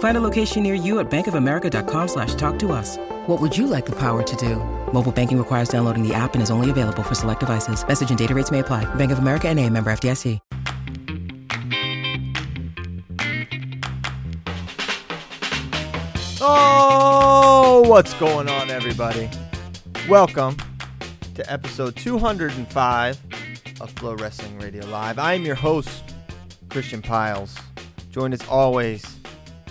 Find a location near you at bankofamerica.com slash talk to us. What would you like the power to do? Mobile banking requires downloading the app and is only available for select devices. Message and data rates may apply. Bank of America and a member FDIC. Oh, what's going on, everybody? Welcome to episode 205 of FloWrestling Radio Live. I am your host, Christian Pyles, joined as always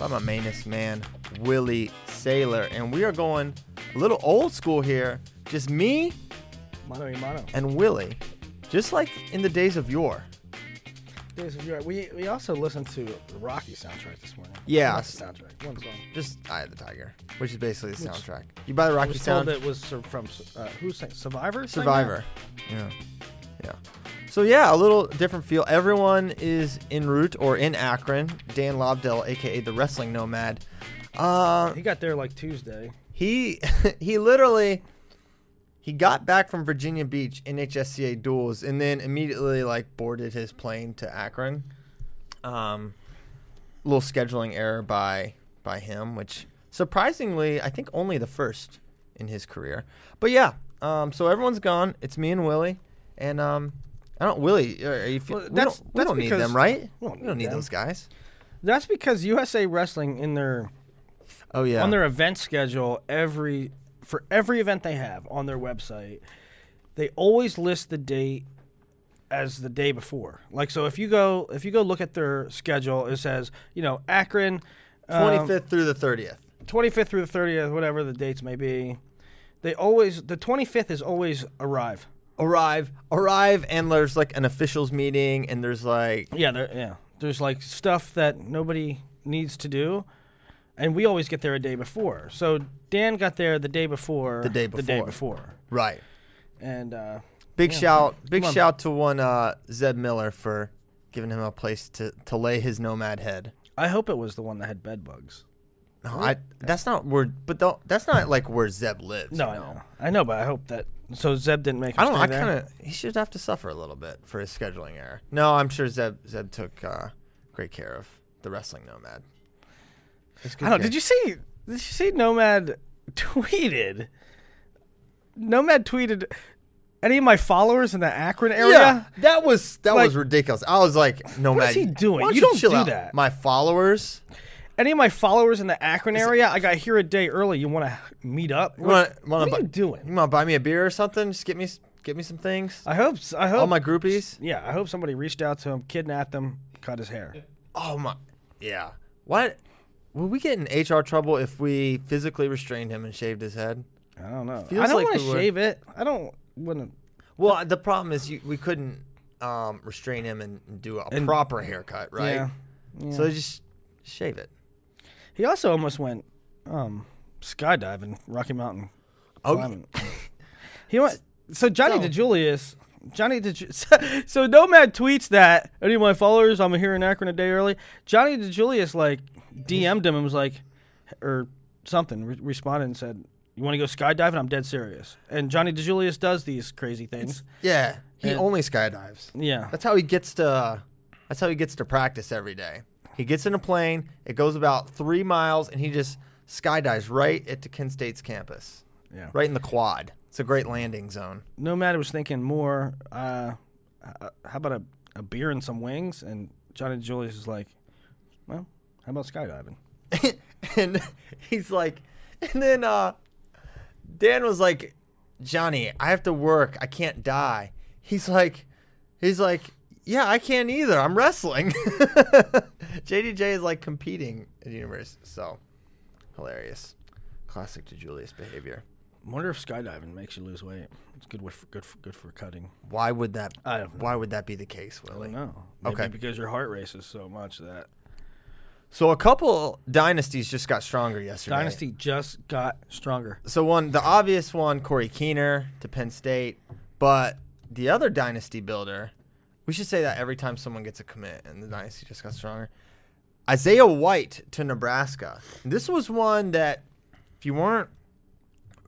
by my mainest man, Willie Saylor, and we are going a little old school here. Just me Mano y mano. and Willie, just like in the days of yore. Days of Yore. We we also listened to the Rocky soundtrack this morning. Yeah. The soundtrack. One song. Just Eye of the Tiger, which is basically the Which- soundtrack. You buy the I Rocky was sound. it was sur- from uh, who sang Survivor. sang that? Survivor. Yeah. Yeah. So yeah, a little different feel. Everyone is en route or in Akron. Dan Lobdell, aka the Wrestling Nomad. Uh, He got there like Tuesday. he he literally he got back from Virginia Beach in HSCA duels and then immediately like boarded his plane to Akron. Um, little scheduling error by by him, which surprisingly I think only the first in his career. But yeah, um, so everyone's gone. It's me and Willie, and um, I don't really. Are you, Well, we that's- don't, we that's don't need them, right? we don't We don't need need those guys. That's because USA Wrestling in their Oh yeah, on their event schedule every for every event they have on their website, they always list the date as the day before. Like so, if you go if you go look at their schedule, it says you know Akron. um, twenty fifth through the thirtieth. 25th through the 30th, whatever the dates may be. They always the 25th is always arrive. Arrive arrive and there's like an officials meeting and there's like Yeah, there, yeah. There's like stuff that nobody needs to do, and we always get there a day before. So Dan got there the day before. The day before. The day before. right And uh, big Yeah, shout big on. shout to one uh zeb miller for giving him a place to to lay his nomad head I hope it was the one that had bed bugs. no i that's not where but that's not like where zeb lives No, you I know? know. I know, but I hope that so Zeb didn't make. i don't i kind of he should have to suffer a little bit for his scheduling error no i'm sure zeb zeb took uh great care of the wrestling nomad I don't. Did you see? Did you see? Nomad tweeted. Nomad tweeted. Any of my followers in the Akron area? Yeah, that was that Like- was ridiculous. I was like, Nomad, What is he doing? don't You don't chill do out? that. My followers, Any of my followers in the Akron area? I got here a day early. You want to meet up? You What, wanna- wanna what are bu- you doing? you want to buy me a beer or something? Just get me get me some things. I hope. I hope. All my groupies. yeah, I hope somebody reached out to him, kidnapped him, cut his hair. Oh my, yeah. What? Would we get in HR trouble if we physically restrained him and shaved his head? I don't know. Feels I don't like want to would. shave it. I don't want to. Well, the problem is you, we couldn't um, restrain him and do a And- proper haircut, right? Yeah. yeah. So just shave it. He also almost went um, skydiving, Rocky Mountain. Oh, climbing. he went. So Johnny him. DiJulius. Johnny DiJulius. So Nomad tweets that any of my followers, I'm here in Akron a day early. Johnny DiJulius like DM'd him and was like, or something, re- responded and said, "You want to go skydiving? I'm dead serious." And Johnny DiJulius does these crazy things. Yeah, he And- only skydives. yeah. That's how he gets to. That's how he gets to practice every day. He gets in a plane. It goes about three miles, and he just skydives right at the Kent State's campus, Yeah. right in the quad. It's a great landing zone. Nomad was thinking more. Uh, uh, how about a, a beer and some wings? And Johnny Julius is like, well, how about skydiving? and he's like, and then uh, Dan was like, Johnny, I have to work. I can't die. He's like, he's like, Yeah, I can't either. I'm wrestling. JDJ is like competing in the universe. So hilarious. Classic DiJulius behavior. I wonder if skydiving makes you lose weight. It's good with good for, good for cutting. Why would that? I don't know. Why would that be the case, I Willie? don't know. Maybe Okay. because your heart races so much that So a couple dynasties just got stronger yesterday. dynasty just got stronger. So one, the obvious one, Corey Keener to Penn State, but the other dynasty builder, we should say that every time someone gets a commit, and the dynasty just got stronger. Isaiah White to Nebraska. This was one that, if you weren't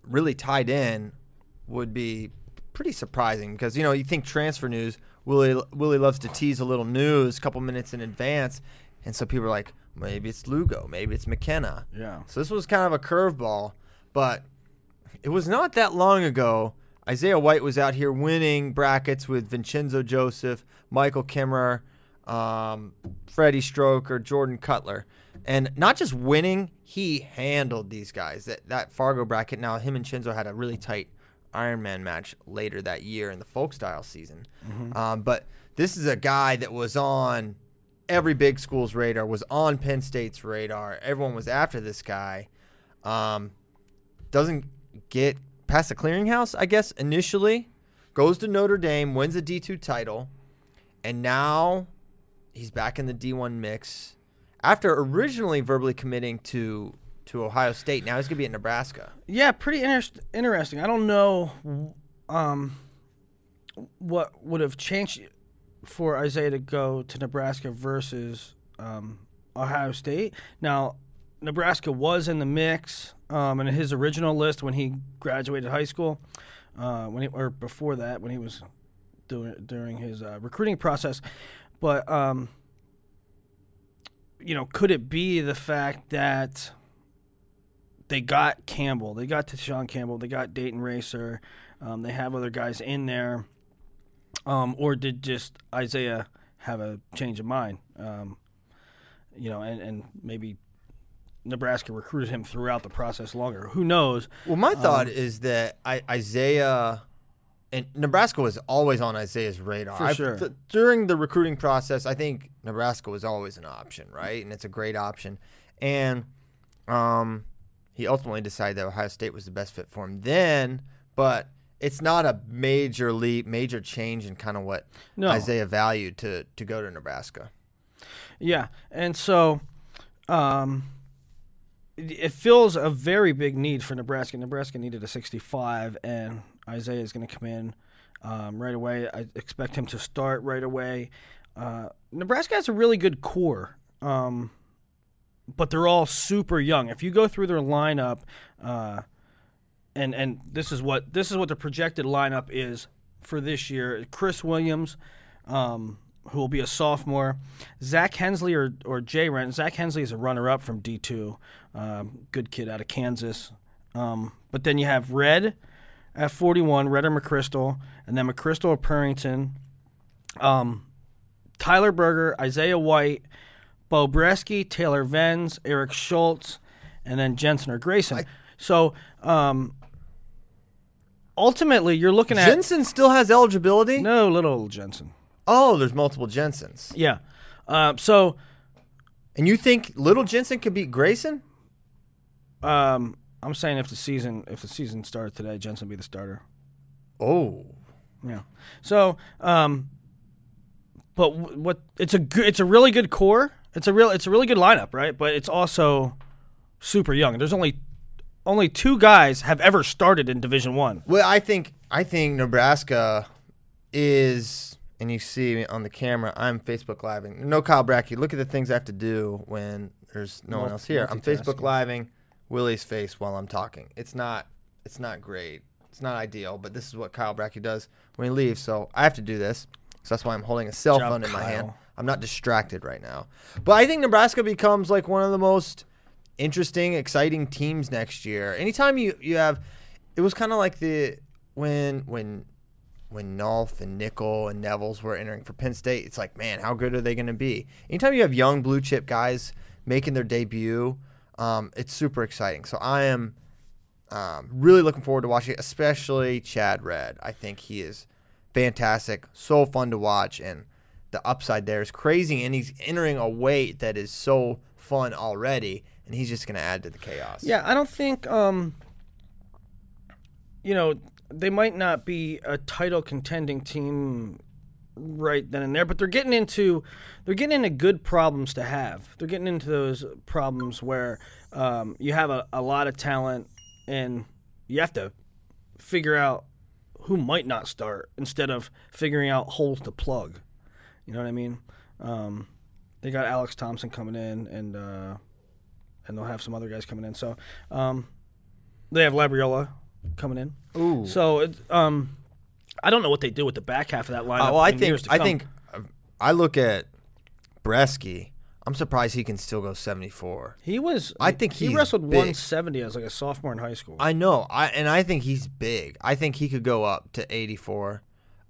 really tied in, would be pretty surprising because you know you think transfer news. Willie Willie loves to tease a little news a couple minutes in advance, and so people are like, maybe it's Lugo, maybe it's McKenna. Yeah. So this was kind of a curveball, but it was not that long ago. Isaiah White was out here winning brackets with Vincenzo Joseph, Michael Kemerer, um, Freddie Stroker, Jordan Kutler, and not just winning, he handled these guys. That that Fargo bracket. Now him and Cenzo had a really tight Ironman match later that year in the folk style season. Um, but this is a guy that was on every big school's radar, was on Penn State's radar. Everyone was after this guy. Um, doesn't get past the clearinghouse, I guess, initially. Goes to Notre Dame, wins a D2 title, and now he's back in the D1 mix. After originally verbally committing to to Ohio State, now he's gonna be at Nebraska. Yeah, pretty interest, interesting. I don't know um, what would have changed for Isaiah to go to Nebraska versus um, Ohio State. Now, Nebraska was in the mix um, in his original list when he graduated high school, uh, when he, or before that when he was doing during his uh, recruiting process. But um, you know, could it be the fact that they got Campbell, they got Deshaun Campbell, they got Dayton Racer, um, they have other guys in there, um, or did just Isaiah have a change of mind? Um, you know, and, and maybe Nebraska recruited him throughout the process longer. Who knows? Well, my thought is that I, Isaiah and Nebraska was always on Isaiah's radar. For sure. th- during the recruiting process, I think Nebraska was always an option, right? And it's a great option. And um, he ultimately decided that Ohio State was the best fit for him then, but it's not a major leap, major change in kind of what No. Isaiah valued to to go to Nebraska. Yeah, and so um, it, fills a very big need for Nebraska. Nebraska needed a 65, and Isaiah is going to come in um, right away. I expect him to start right away. Uh, Nebraska has a really good core, um, but they're all super young. If you go through their lineup, uh, and and this is what this is what the projected lineup is for this year. Chris Williams, um, who will be a sophomore, Zach Hensley or or Jay Rent. Zach Hensley is a runner up from D two, um, good kid out of Kansas. Um, but then you have Red at forty one, Red or McChrystal, and then McChrystal or Purinton. Um, Tyler Berger, Isaiah White, Bo Bresky, Taylor Venz, Eric Schultz, and then Jensen or Grayson. so um, ultimately, you're looking at Jensen still has eligibility. no little Jensen. Oh, there's multiple Jensens, Yeah. Um, so and you think little Jensen could beat Grayson? um, I'm saying if the season if the season started today, Jensen be the starter. Oh, Yeah. So, um, but w- what it's a good, it's a really good core. It's a real, it's a really good lineup, right? But it's also super young. There's only only two guys have ever started in Division One. Well, I think I think Nebraska is, and you see me on the camera. I'm Facebook living. No Kyle Brackey. Look at the things I have to do when there's no one else here. I'm Facebook living Willie's face while I'm talking. It's not it's not great. It's not ideal, but this is what Kyle Brackey does when he leaves. So I have to do this. So that's why I'm holding a cell Job, phone in my hand. I'm not distracted right now. But I think Nebraska becomes like one of the most interesting, exciting teams next year. Anytime you you have, it was kind of like the when when when Nolf and Nickal and Nevills were entering for Penn State. It's like, man, how good are they going to be? Anytime you have young blue chip guys making their debut, um, it's super exciting. So I am um, really looking forward to watching, it, especially Chad Red. I think he is fantastic, so fun to watch, and the upside there is crazy, and he's entering a weight that is so fun already, and he's just going to add to the chaos. Yeah, I don't think um you know, they might not be a title contending team right then and there, but they're getting into they're getting into good problems to have. They're getting into those problems where um, you have a, a lot of talent and you have to figure out who might not start instead of figuring out holes to plug. You know what I mean? Um, they got Alex Thompson coming in, and uh, and they'll have some other guys coming in. So um, they have Labriola coming in. Ooh. So it, um, I don't know what they do with the back half of that lineup. Uh, well, I in think years to I come. think uh, I look at Bresky. I'm surprised he can still go 74. he was. I think he he's wrestled big. 170 as like a sophomore in high school. I know. I and I think he's big. I think he could go up to 84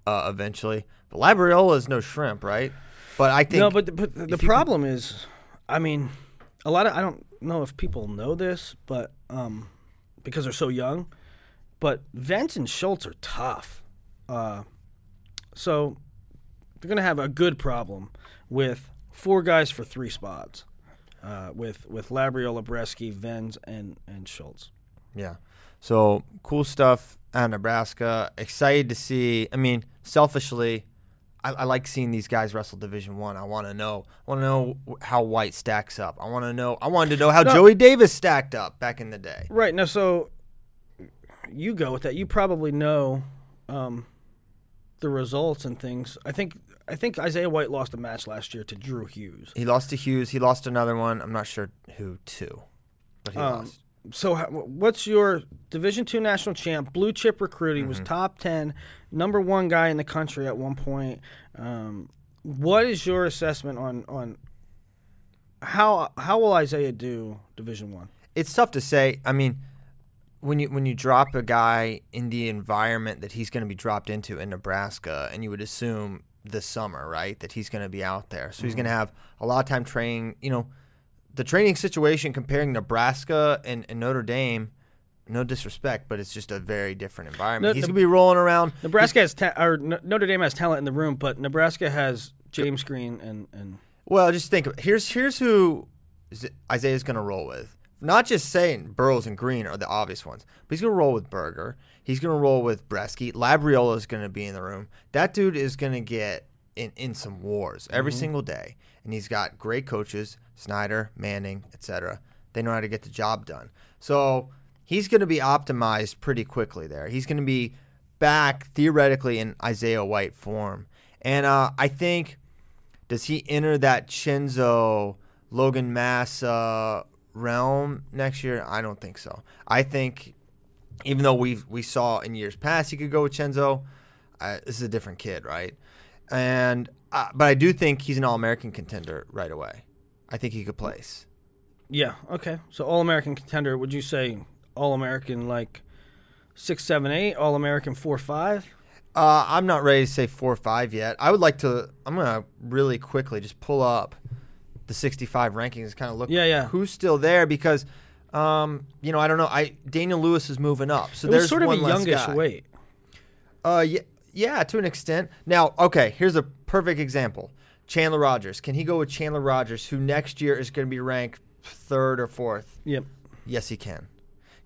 uh, eventually. But Labriola is no shrimp, right? But I think no, but but the you problem is, I mean, a lot of I don't know if people know this, but um, because they're so young, but Venz and Schultz are tough, uh, so they're gonna have a good problem with four guys for three spots, uh, with with Labriola, Bresky, Venz, and and Schultz. Yeah. So cool stuff out of Nebraska. Excited to see. I mean, selfishly, I, I like seeing these guys wrestle Division One. I, want to know. I want to know how White stacks up. I want to know. I wanted to know how No. Joey Davis stacked up back in the day. Right now, so you go with that. You probably know um, the results and things. I think I think Isaiah White lost a match last year to Drew Hughes. He lost to Hughes. He lost another one. I'm not sure who to, but he Um, lost. So, how- what's your Division Two national champ? Blue chip recruit. He was top ten, number one guy in the country at one point. Um, what is your assessment on on how how will Isaiah do Division One? it's tough to say. I mean, when you when you drop a guy in the environment that he's going to be dropped into in Nebraska, and you would assume this summer, right, that he's going to be out there, so he's going to mm-hmm. have a lot of time training. You know, the training situation comparing Nebraska and, and Notre Dame. No disrespect, but it's just a very different environment. No, he's the- gonna be rolling around. Nebraska has ta- or N- Notre Dame has talent in the room, but Nebraska has James Green and and Well, just think. of Here's here's who is Isaiah's going to roll with. Not just saying Burroughs and Green are the obvious ones, but he's going to roll with Berger. He's going to roll with Bresky. Labriola is going to be in the room. That dude is going to get in, in some wars every single day, and he's got great coaches: Snyder, Manning, etc. They know how to get the job done. So he's going to be optimized pretty quickly there. He's going to be back theoretically in Isaiah White form, and uh, I think does he enter that Cenzo Logan Massa realm next year? I don't think so. I think even though we we saw in years past he could go with Cenzo, uh, this is a different kid, right? And uh, but I do think he's an All American contender right away. I think he could place. yeah, okay. So All American contender. Would you say All American like six, seven, eight? All American four, five? Uh, I'm not ready to say four or five yet. I would like to. I'm gonna really quickly just pull up the 65 rankings, kind of look Yeah, yeah. who's still there because, um, you know, I don't know. I Daniel Lewis is moving up, so It there's sort of a youngish guy. weight. Uh, yeah, yeah, to an extent. Now, okay, here's a perfect example. Chandler Rogers. Can he go with Chandler Rogers, who next year is going to be ranked third or fourth? Yep. Yes, he can.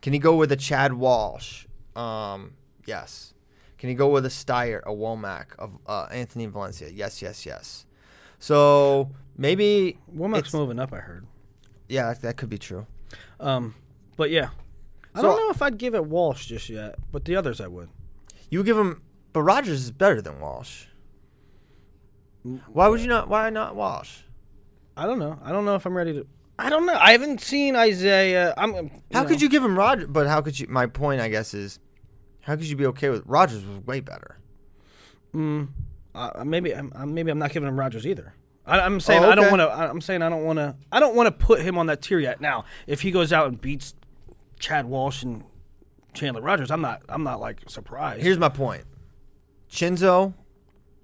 Can he go with a Chad Walsh? Um, yes. Can he go with a Steyer, a Womack, of uh, Anthony Valencia? Yes, yes, yes. So maybe, Womack's moving up. I heard. yeah, that, that could be true. Um, but yeah, I So- don't know if I'd give it Walsh just yet, but the others I would. You give him, but Rogers is better than Walsh. Why would you not? Why not Walsh? I don't know. I don't know if I'm ready to. I don't know. I haven't seen Isaiah. I'm. How could you give him Rogers? But how could you? My point, I guess, is how could you be okay with Rogers? Was way better. Mm, uh, maybe. I'm, I'm- maybe I'm not giving him Rogers either. I, I'm saying Oh, I don't want to. I'm saying I don't want to. I don't want to put him on that tier yet. Now, if he goes out and beats Chad Walsh and Chandler Rogers, I'm not. I'm not like surprised. Here's my point: Cenzo,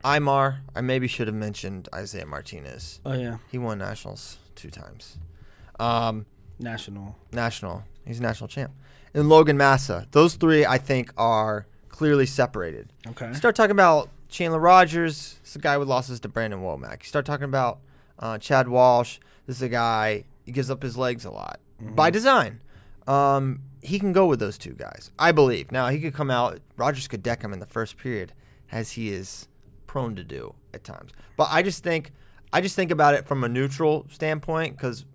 IMar. I maybe should have mentioned Isaiah Martinez. oh yeah, He won nationals two times. Um, national. national. He's a national champ. And Logan Massa. Those three, I think, are clearly separated. Okay. Start talking about Chandler Rogers, it's a guy with losses to Brandon Womack. You start talking about uh, Chad Walsh. This is a guy he gives up his legs a lot by design. Um, he can go with those two guys, I believe. Now he could come out. Rogers could deck him in the first period, as he is prone to do at times. But I just think, I just think about it from a neutral standpoint because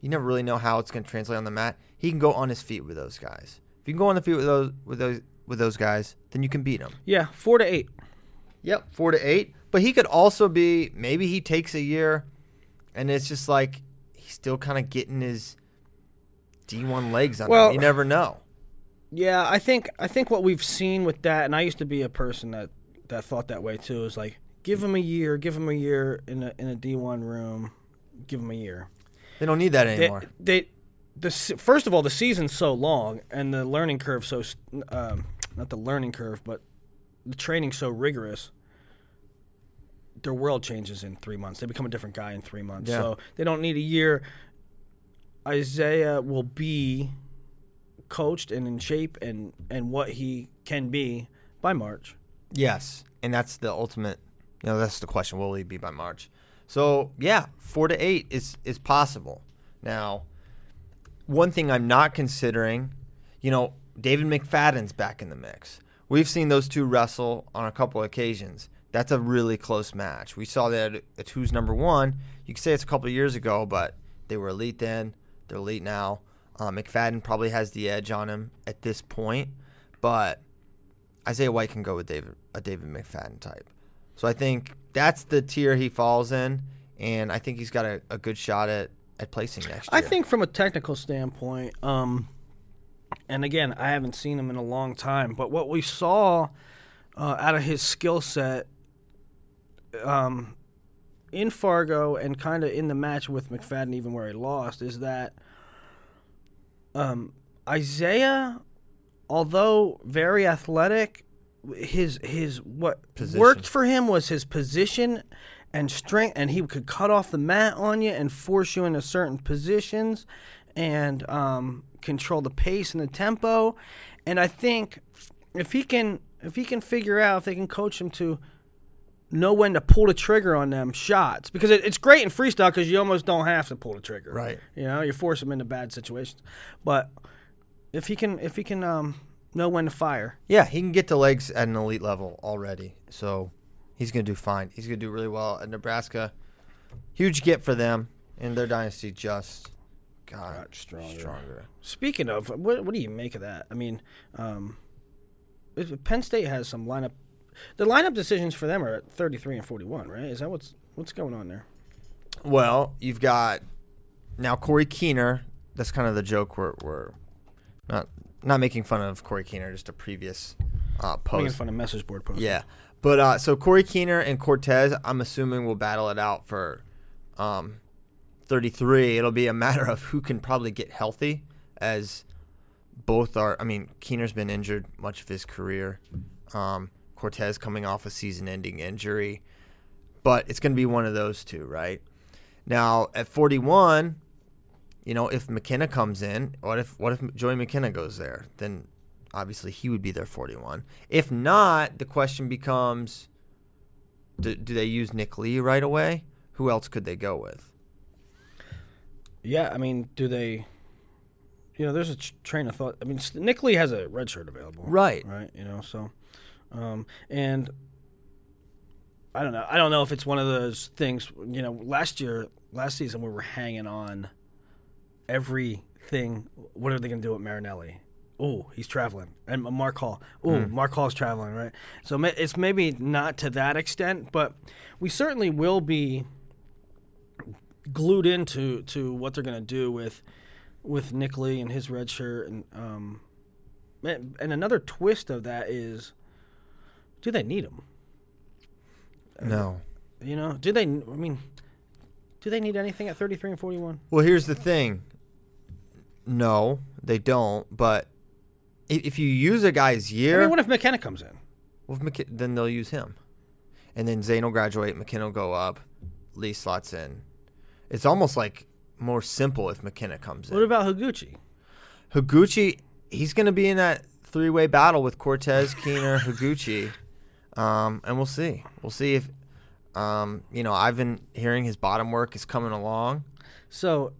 you never really know how it's going to translate on the mat. He can go on his feet with those guys. If you can go on the feet with those with those with those guys, then you can beat them. Yeah, four to eight. Yep, four to eight. But he could also be maybe he takes a year, and it's just like he's still kind of getting his D1 legs on Well- him. You never know. Yeah, I think I think what we've seen with that, and I used to be a person that that thought that way too. Is like give him a year, give him a year in a in a D one room, give him a year. They don't need that anymore. they the first of all, the season's so long and the learning curve so um, not the learning curve, but the training so rigorous. Their world changes in three months. They become a different guy in three months. Yeah. So they don't need a year. Isaiah will be coached and in shape and and what he can be by March. yes, and that's the ultimate. You know, that's the question. Will he be by March? So yeah, four to eight is is possible. Now, one thing I'm not considering, you know, David McFadden's back in the mix. We've seen those two wrestle on a couple occasions. That's a really close match. We saw that at who's number one. You could say it's a couple of years ago, but they were elite then. They're elite now. Uh, McFadden probably has the edge on him at this point, but Isaiah White can go with David a David McFadden type. So I think that's the tier he falls in, and I think he's got a, a good shot at, at placing next year. I think from a technical standpoint, um, and again, I haven't seen him in a long time, but what we saw uh, out of his skill set um, in Fargo and kind of in the match with McFadden, even where he lost, is that um, Isaiah, although very athletic, his his what Position. worked for him was his position and strength, and he could cut off the mat on you and force you into certain positions, and um, control the pace and the tempo. And I think if he can if he can figure out if they can coach him to know when to pull the trigger on them shots because it, it's great in freestyle because you almost don't have to pull the trigger. Right. You know, you force them into bad situations, but if he can if he can um, know when to fire, Yeah, he can get to legs at an elite level already. So he's going to do fine. He's going to do really well at Nebraska. Huge get for them, and their dynasty just got stronger. stronger. Speaking of, what, what do you make of that? I mean, um, if Penn State has some lineup. The lineup decisions for them are at 33 and 41, right? Is that what's what's going on there? Well, you've got now Corey Keener. That's kind of the joke. We're, we're not not making fun of Corey Keener, just a previous uh, Making post. fun of message board posts. Yeah, but uh, so Corey Keener and Cortez, I'm assuming will battle it out for um, 33. It'll be a matter of who can probably get healthy, as both are. I mean, Keener's been injured much of his career. Um, Cortez coming off a season-ending injury, but it's going to be one of those two, right? Now at 41, you know, if McKenna comes in, what if what if Joey McKenna goes there? Then obviously he would be there 41. If not, the question becomes do, do they use Nick Lee right away? Who else could they go with? Yeah, I mean, do they? You know, there's a tr- train of thought. I mean, Nick Lee has a red shirt available, Right. Right. You know, so, um, and I don't know. I don't know if it's one of those things. You know, last year, last season, we were hanging on everything. What are they going to do with Marinelli? Oh, he's traveling, and Mark Hall. Oh, Mark Hall's traveling, right? So it's maybe not to that extent, but we certainly will be glued into to what they're going to do with with Nick Lee and his red shirt and um and and another twist of that is do they need him No. you know do they I mean do they need anything at 33 and 41 Well, here's the thing. No, they don't. But if, you use a guy's year, I mean what if McKenna comes in well, if McK- then they'll use him. And then Zain will graduate, McKenna will go up, Lee slots in. It's almost like more simple if McKenna comes in. what about Higuchi Higuchi, he's going to be in that three way battle with Cortez, Keener, Higuchi. Um, and we'll see. We'll see if, um, you know, I've been hearing his bottom work is coming along. So,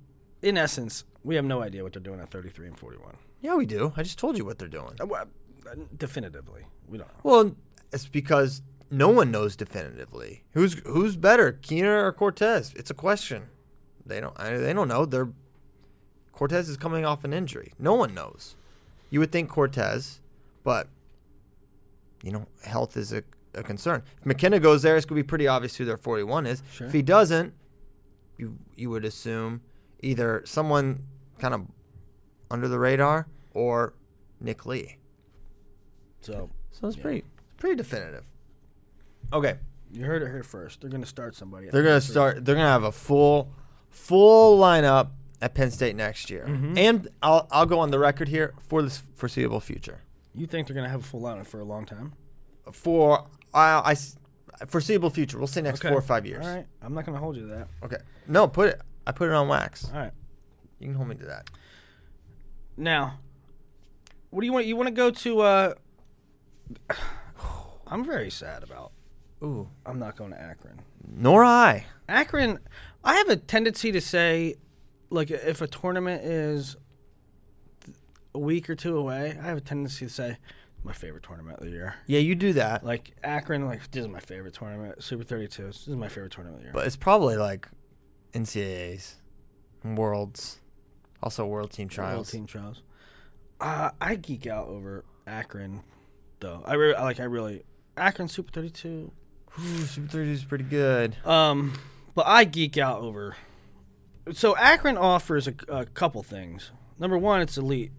in essence, we have no idea what they're doing at 33 and 41. Yeah, we do. I just told you what they're doing. Uh, well, uh, definitively, we don't know. Well, it's because no one knows definitively who's who's better, Keener or Cortez. It's a question. They don't. I, they don't know. They're Cortez is coming off an injury. No one knows. You would think Cortez, but you know, health is a, a concern. If McKenna goes there, it's gonna be pretty obvious who their 41 is. Sure. If he doesn't, you you would assume either someone kind of under the radar or Nick Lee. So, So it's pretty it's pretty definitive. Okay. you heard it here first. They're going to start somebody. They're gonna start. They're gonna have a full, full lineup at Penn State next year, Mm-hmm. and I'll I'll go on the record here for the foreseeable future. You think they're going to have a full lineup for a long time? For I, I foreseeable future, we'll say next four or five years. All right. I'm not going to hold you to that. Okay. No, put it. I put it on wax. All right. You can hold me to that. Now, what do you want? You want to go to? uh I'm very sad about. Ooh. I'm not going to Akron. Nor I. Akron, I have a tendency to say, like, if a tournament is a week or two away, I have a tendency to say my favorite tournament of the year. Yeah, you do that, Like Akron, like this is my favorite tournament. Super 32. This is my favorite tournament of the year. but it's probably like NCAA's, Worlds, also World Team Trials. World team trials. Uh, I geek out over Akron, though. I really, like, I really Akron Super 32. Ooh, Super Thirty Two is pretty good. Um, but I geek out over. So Akron offers a, a couple things. Number one, it's elite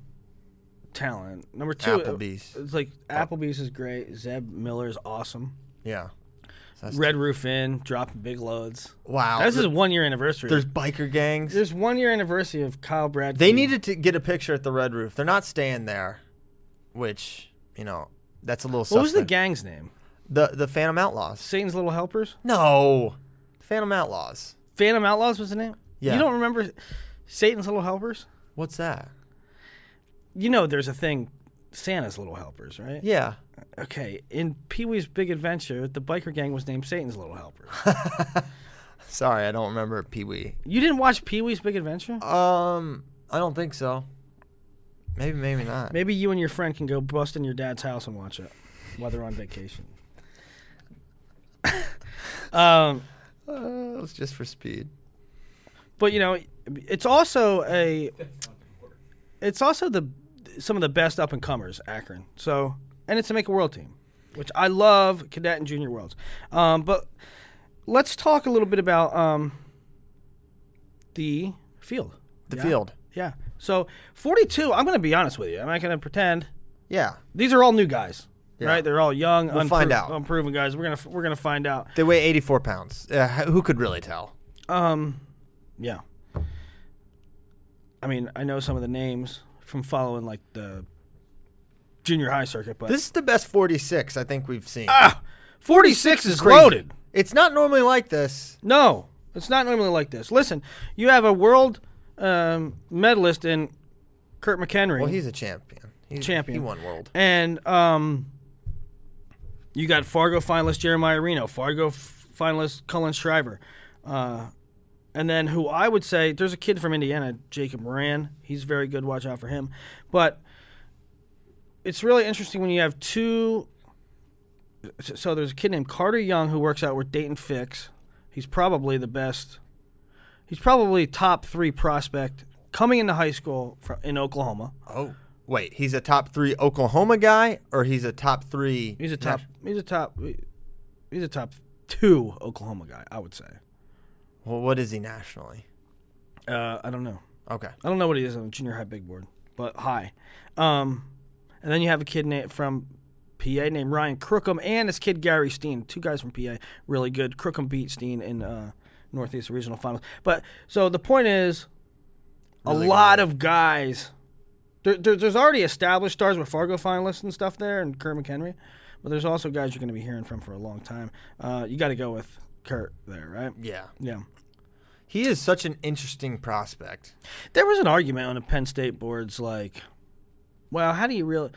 talent. Number two, Applebee's. It's like Applebee's is great. Zeb Miller is awesome. Yeah. So that's- Red Roof Inn dropping big loads. Wow. This is one year anniversary. There's biker gangs. There's one year anniversary of Kyle Brad. They needed to get a picture at the Red Roof. They're not staying there, which you know that's a little. What was the suspect. gang's name? The the Phantom Outlaws. Satan's Little Helpers. No, Phantom Outlaws. Phantom Outlaws was the name. Yeah. You don't remember Satan's Little Helpers? What's that? You know, there's a thing, Santa's Little Helpers, right? Yeah. Okay, in Pee Wee's Big Adventure, the biker gang was named Satan's Little Helpers. Sorry, I don't remember Pee Wee. you didn't watch Pee Wee's Big Adventure? Um, I don't think so. Maybe, maybe not. Maybe you and your friend can go bust in your dad's house and watch it while they're on vacation. um, Uh, it's just for speed. but you know, it's also a, it's also the some of the best up and comers, Akron. So, and it's to make a world team, which I love, cadet and junior worlds. Um, but let's talk a little bit about um, the field. The Yeah. field. Yeah. So 42. I'm going to be honest with you. I'm not going to pretend. Yeah. These are all new guys, Yeah. right? They're all young, We'll find out. unproven guys. We're gonna we're gonna find out. They weigh 84 pounds. Uh, who could really tell? Um, yeah. I mean, I know some of the names from following like the junior high circuit, but This is the best 46 I think we've seen. ah, 46 is Crazy. loaded. It's not normally like this. No, it's not normally like this. Listen, you have a world um, medalist in Kurt McHenry. Well, he's a champion. He's, Champion. He won world. And um, you got Fargo finalist Jeremiah Reno, Fargo f- finalist Cullen Shriver. Uh, and then who I would say, there's a kid from Indiana, Jacob Moran. He's very good. Watch out for him. But it's really interesting when you have two. So there's a kid named Carter Young who works out with Dayton Fix. He's probably the best. He's probably top three prospect coming into high school in Oklahoma. Oh, wait. He's a top three Oklahoma guy, or he's a top three? He's a top. He's a top. He's a top two Oklahoma guy. I would say. Well, what is he nationally? Uh, I don't know. Okay. I don't know what he is on the junior high big board, but high. Um, and then you have a kid na- from PA named Ryan Crookham and this kid Gary Steen. Two guys from PA, really good. Crookham beat Steen in uh, Northeast Regional Finals. But so the point is, Really a lot of guys. There, there, there's already established stars with Fargo finalists and stuff there, and Kurt McHenry. But there's also guys you're going to be hearing from for a long time. Uh, you got to go with Kurt there, right? Yeah. Yeah. He is such an interesting prospect. There was an argument on the Penn State boards, like, well, how do you really?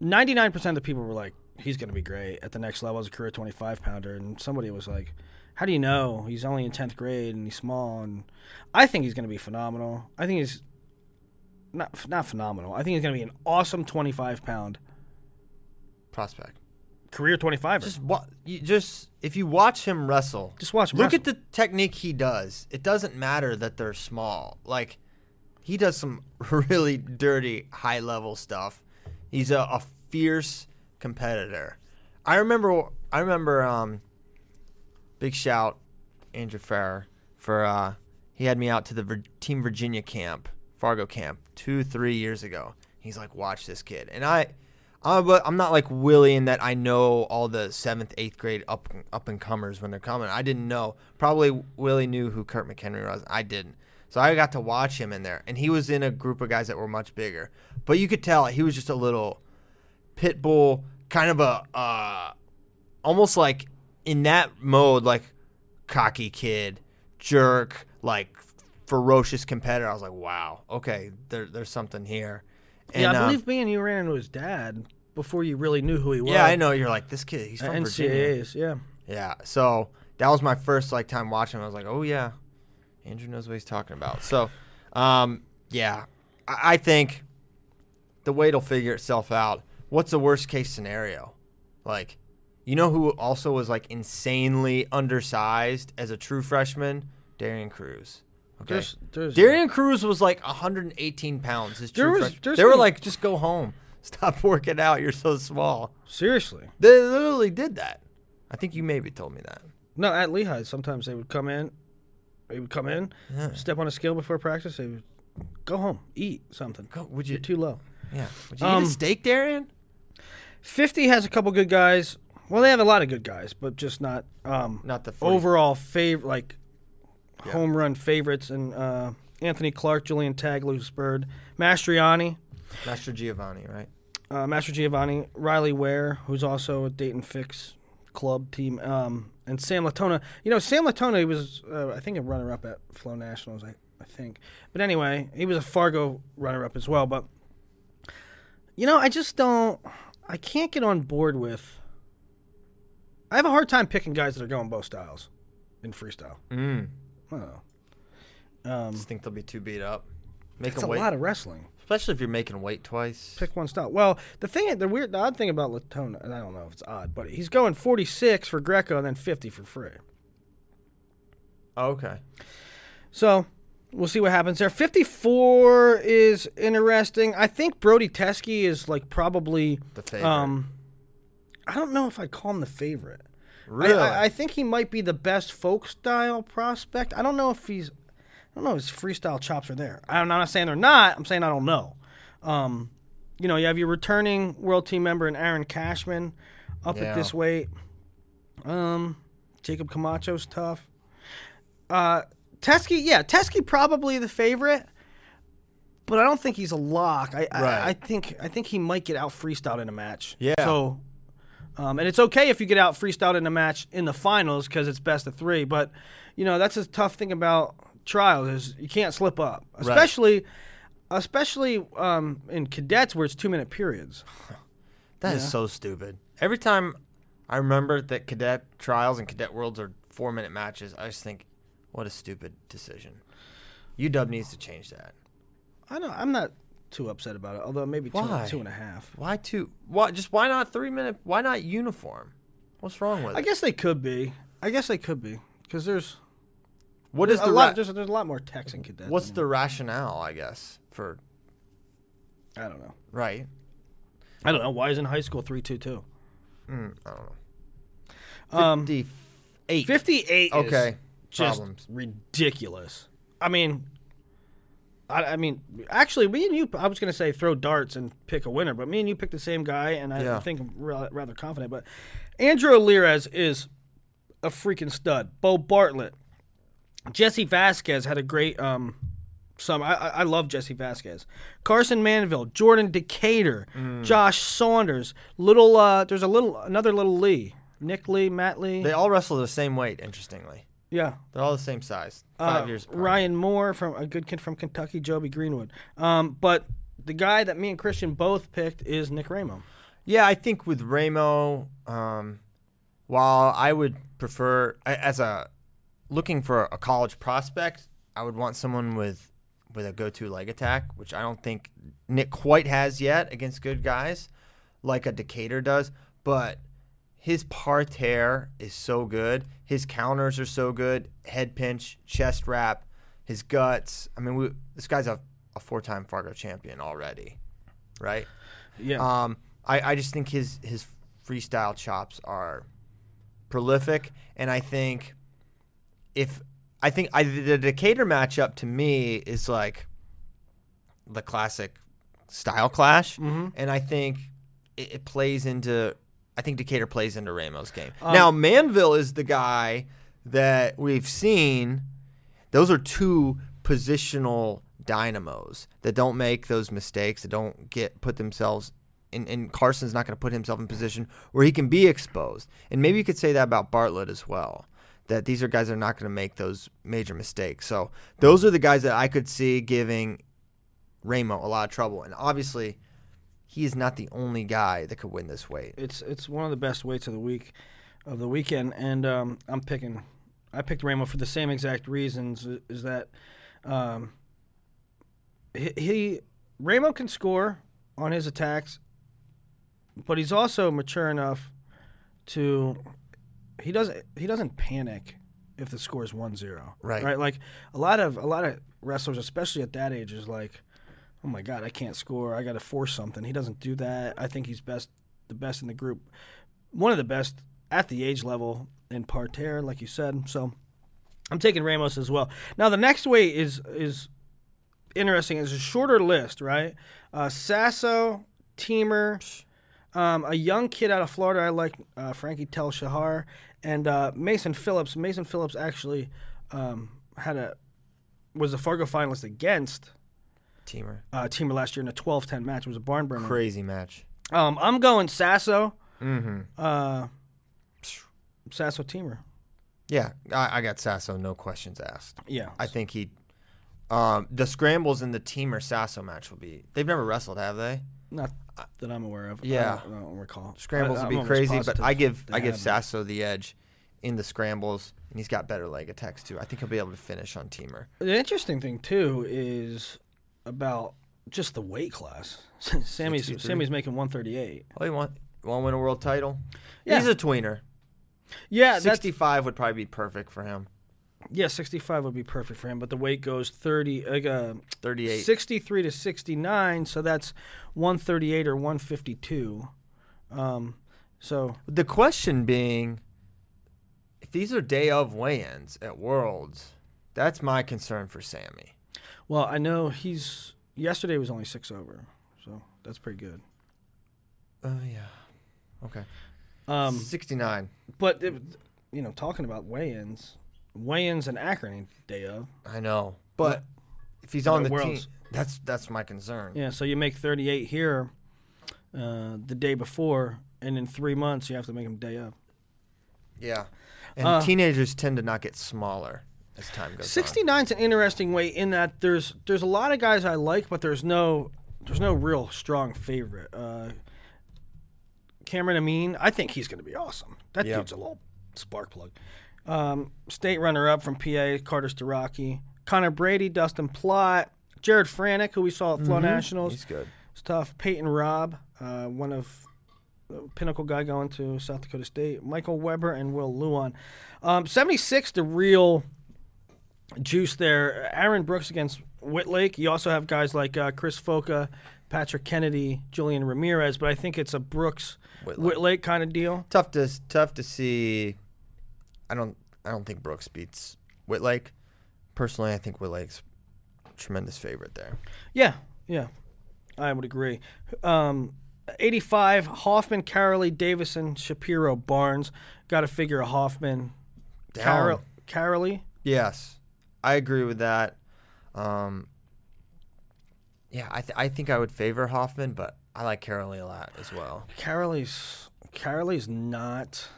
Ninety-nine percent of the people were like, he's going to be great at the next level as a career 25 pounder. And somebody was like, "How do you know he's only in 10th grade and he's small?" And I think he's going to be phenomenal. I think he's not not phenomenal. I think he's going to be an awesome 25 pound Prospect. career 25. Just wa- you just if you watch him wrestle, Just watch him Look at the technique he does. It doesn't matter that they're small. Like he does some really dirty high level stuff. He's a, a fierce competitor. I remember. I remember. Um, big shout, Andrew Farrer for uh, he had me out to the Vir- Team Virginia camp, Fargo camp, two three years ago. He's like, watch this kid, and I. I'm, but I'm not like Willie in that I know all the seventh, eighth grade up up and comers when they're coming. I didn't know. Probably Willie knew who Kurt McHenry was. I didn't. So I got to watch him in there, and he was in a group of guys that were much bigger. But you could tell he was just a little pit bull, kind of a uh, almost like in that mode, like cocky kid, jerk, like ferocious competitor. I was like, wow, okay, there, there's something here. yeah, I believe me and you ran into his dad before you really knew who he was. yeah, I know. You're like this kid. He's from Virginia. NCAAs, yeah. Yeah. So that was my first like time watching. him. I was like, oh yeah, Andrew knows what he's talking about. So, um, yeah, I, I think the weight will figure itself out. What's the worst case scenario? Like, you know who also was like insanely undersized as a true freshman? Darian Cruz. Okay. There's, there's, Darian Cruz was like 118 pounds. His There was- they were like, just go home. Stop working out. You're so small. seriously. They literally did that. I think you maybe told me that. No, at Lehigh, sometimes they would come in. They would come in, Yeah. step on a scale before practice. They would go home, eat something. Go- would you- You're too low? Yeah. Would you eat Um, a steak, Darian? 50 has a couple good guys. Well, they have a lot of good guys, but just not um, Not the 40. overall favorite, like Yeah. home run favorites. And uh, Anthony Clark, Julian Taglu, bird, Mastriani, Master Giovanni, right? uh, Master Giovanni, Riley Ware, who's also a Dayton Fix club team, um, and Sam Latona. You know, Sam Latona, he was, uh, I think, a runner up at Flow Nationals, I, I think. But anyway, he was a Fargo runner up as well. But, you know, I just don't, I can't get on board with, I have a hard time picking guys that are going both styles in freestyle. Mm. I don't know. Um, Just think they'll be too beat up. Make it's them a wait, lot of wrestling. especially if you're making weight twice. Pick one style. Well, the thing, the weird, the odd thing about Latona, and I don't know if it's odd, but he's going 46 for Greco and then 50 for free. Oh, okay. So we'll see what happens there. 54 is interesting. I think Brody Teske is like probably. The favorite. Um, I don't know if I'd call him the favorite. I- really? I, I think he might be the best folk style prospect. I don't know if he's. I don't know if his freestyle chops are there. I'm not saying they're not. I'm saying I don't know. Um, you know, you have your returning world team member and Aaron Cashman up Yeah. at this weight. Um, Jacob Camacho's tough. Uh, Teske, yeah, Teske probably the favorite, but I don't think he's a lock. I, Right. I, I think I think he might get out freestyled in a match. Yeah. So, um, and it's okay if you get out freestyled in a match in the finals because it's best of three. But you know that's a tough thing about trials is you can't slip up, especially especially um, in cadets where it's two minute periods. That is so stupid. Every time I remember that cadet trials and cadet worlds are four minute matches, I just think, what a stupid decision. UW needs to change that. I know I'm not too upset about it, although maybe two, two and a half. Why two? Why just why not three minute? Why not uniform? What's wrong with it? I it? guess they could be. I guess they could be because there's What is a the lot. ra- there's, there's a lot more in cadets. what's than- the rationale? I guess for I don't know. right. I don't know. Why is in high school three two two? Mm, I don't know. Um, Fifty-eight. fifty eight. Okay. just Problems. ridiculous. I mean, I, I mean, actually, me and you. I was gonna say throw darts and pick a winner, but me and you picked the same guy, and I Yeah. think I'm ra- rather confident. But Andrew Alirez is a freaking stud. Bo Bartlett, Jesse Vasquez had a great um. Some I, I I love Jesse Vasquez, Carson Manville, Jordan Decatur, Mm. Josh Saunders, little uh. There's a little another little Lee, Nick Lee, Matt Lee. They all wrestle the same weight. Interestingly, yeah, they're all the same size. Five uh, years. apart. Ryan Moore from a good kid from Kentucky, Joby Greenwood. Um, but the guy that me and Christian both picked is Nick Ramo. Yeah, I think with Ramo, um, while I would prefer as a looking for a college prospect, I would want someone with with a go-to leg attack, which I don't think Nick quite has yet against good guys, like a Decatur does. But his parterre is so good. His counters are so good. Head pinch, chest wrap, his guts. I mean, we, this guy's a, a four-time Fargo champion already, right? Yeah. Um, I, I just think his his freestyle chops are prolific, and I think if I think I, the Decatur matchup to me is like the classic style clash, and I think it, it plays into. I think Decatur plays into Ramos' game. Um, now Manville is the guy that we've seen. Those are two positional dynamos that don't make those mistakes. That don't get put themselves. in. and Carson's not going to put himself in position where he can be exposed. And maybe you could say that about Bartlett as well. That these are guys that are not going to make those major mistakes. So those are the guys that I could see giving Ramo a lot of trouble. And obviously, he is not the only guy that could win this weight. it's it's one of the best weights of the week, of the weekend, and um, I'm picking. I picked Ramo for the same exact reasons. Is that um, he, he Ramo can score on his attacks, but he's also mature enough to he doesn't he doesn't panic if the score is 1-0. Right. Right. Like a lot of a lot of wrestlers, especially at that age, is like, oh my god, I can't score. I got to force something. He doesn't do that. I think he's best, the best in the group, one of the best at the age level in parterre, like you said. So I'm taking Ramos as well. Now the next way is is interesting. It's a shorter list, right? Uh, Sasso, Teemer, um, a young kid out of Florida. I like uh, Frankie Tal Shahar and uh, Mason Phillips. Mason Phillips actually um, had a was a Fargo finalist against Teemer. uh, Teemer last year in a 12-10 match. It was a barn burner. Crazy match. Um, I'm going Sasso. Mm-hmm. Uh, Sasso Teemer. Yeah, I, I got Sasso, no questions asked. Yeah. I think he. Um, the scrambles in the Teemer Sasso match will be. They've never wrestled, have they? Not that I'm aware of. Yeah. I don't, I don't recall. Scrambles I- would be crazy, but I give I give haven't. Sasso the edge in the scrambles, and he's got better leg attacks too. I think he'll be able to finish on Teemer. The interesting thing too is about just the weight class. Sammy's 63. Sammy's making 138. Oh, you want want to win a world title? Yeah. He's a tweener. Yeah, Sixty-five would probably be perfect for him. yeah, 65 would be perfect for him, but the weight goes 30 like uh, Thirty-eight. 63 to 69, so that's 138 or 152. Um, so The question being, if these are day of weigh-ins at Worlds, that's my concern for Sammy. Well, I know he's yesterday was only 6 over. So that's pretty good. Oh yeah. Okay. Um, Sixty-nine. but it, you know, talking about weigh-ins, weigh-ins and Akron day of. I know, but if he's on the team, that's that's my concern. Yeah, so you make 38 here uh, the day before, and in three months you have to make them day up. Yeah. And Uh, teenagers tend to not get smaller as time goes 69 is an interesting way in that there's there's a lot of guys I like, but there's no there's no real strong favorite. Uh, Cameron Amine, I think he's going to be awesome. That Yep. dude's a little spark plug. Um, state runner up from PA, Carter Starocci. Connor Brady, Dustin Plott, Jared Franek, who we saw at Flow on. Nationals. He's good. It's tough. Peyton Robb, uh, one of the pinnacle guy going to South Dakota State. Michael Weber and Will Lewan. Um, 76, the real juice there. Aaron Brooks against Whitlake. You also have guys like uh, Chris Foca, Patrick Kennedy, Julian Ramirez, but I think it's a Brooks Whitlake. Whitlake, kind of deal. Tough to tough to see. I don't I don't think Brooks beats Whitlake. Personally, I think Whitlake's a tremendous favorite there. Yeah, yeah, I would agree. Um, 85, Hoffman, Carolee, Davison, Shapiro, Barnes. Got to figure a Hoffman, Down. Carol, Carolee. Yes, I agree with that. Um, yeah, I th- I think I would favor Hoffman, but I like Carolee a lot as well. Carolee's Carolee's not.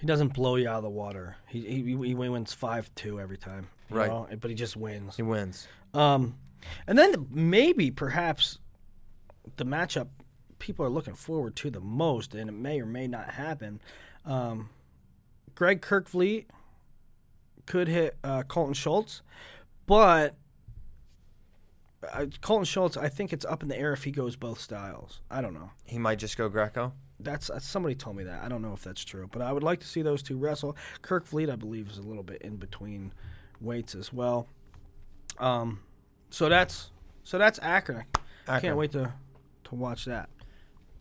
He doesn't blow you out of the water. He he, he wins five two every time. you Right. know, but he just wins. He wins. Um, and then maybe perhaps the matchup people are looking forward to the most, and it may or may not happen. Um, Greg Kerkvliet could hit uh, Colton Schultz, but uh, Colton Schultz, I think it's up in the air if he goes both styles. I don't know. He might just go Greco. That's uh, somebody told me that. I don't know if that's true, but I would like to see those two wrestle. Kerkvliet, I believe, is a little bit in between weights as well. Um, so that's so that's Akron. I Akron. can't wait to to watch that.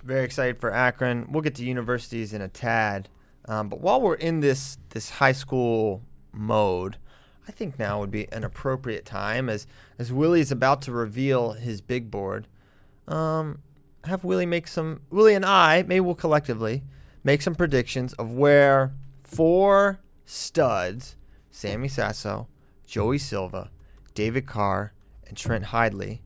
Very excited for Akron. We'll get to universities in a tad, um, but while we're in this this high school mode, I think now would be an appropriate time as as Willie's about to reveal his big board. Um, have Willie make some Willie and I maybe we'll collectively make some predictions of where four studs, Sammy Sasso, Joey Silva, David Carr, and Trent Hidlay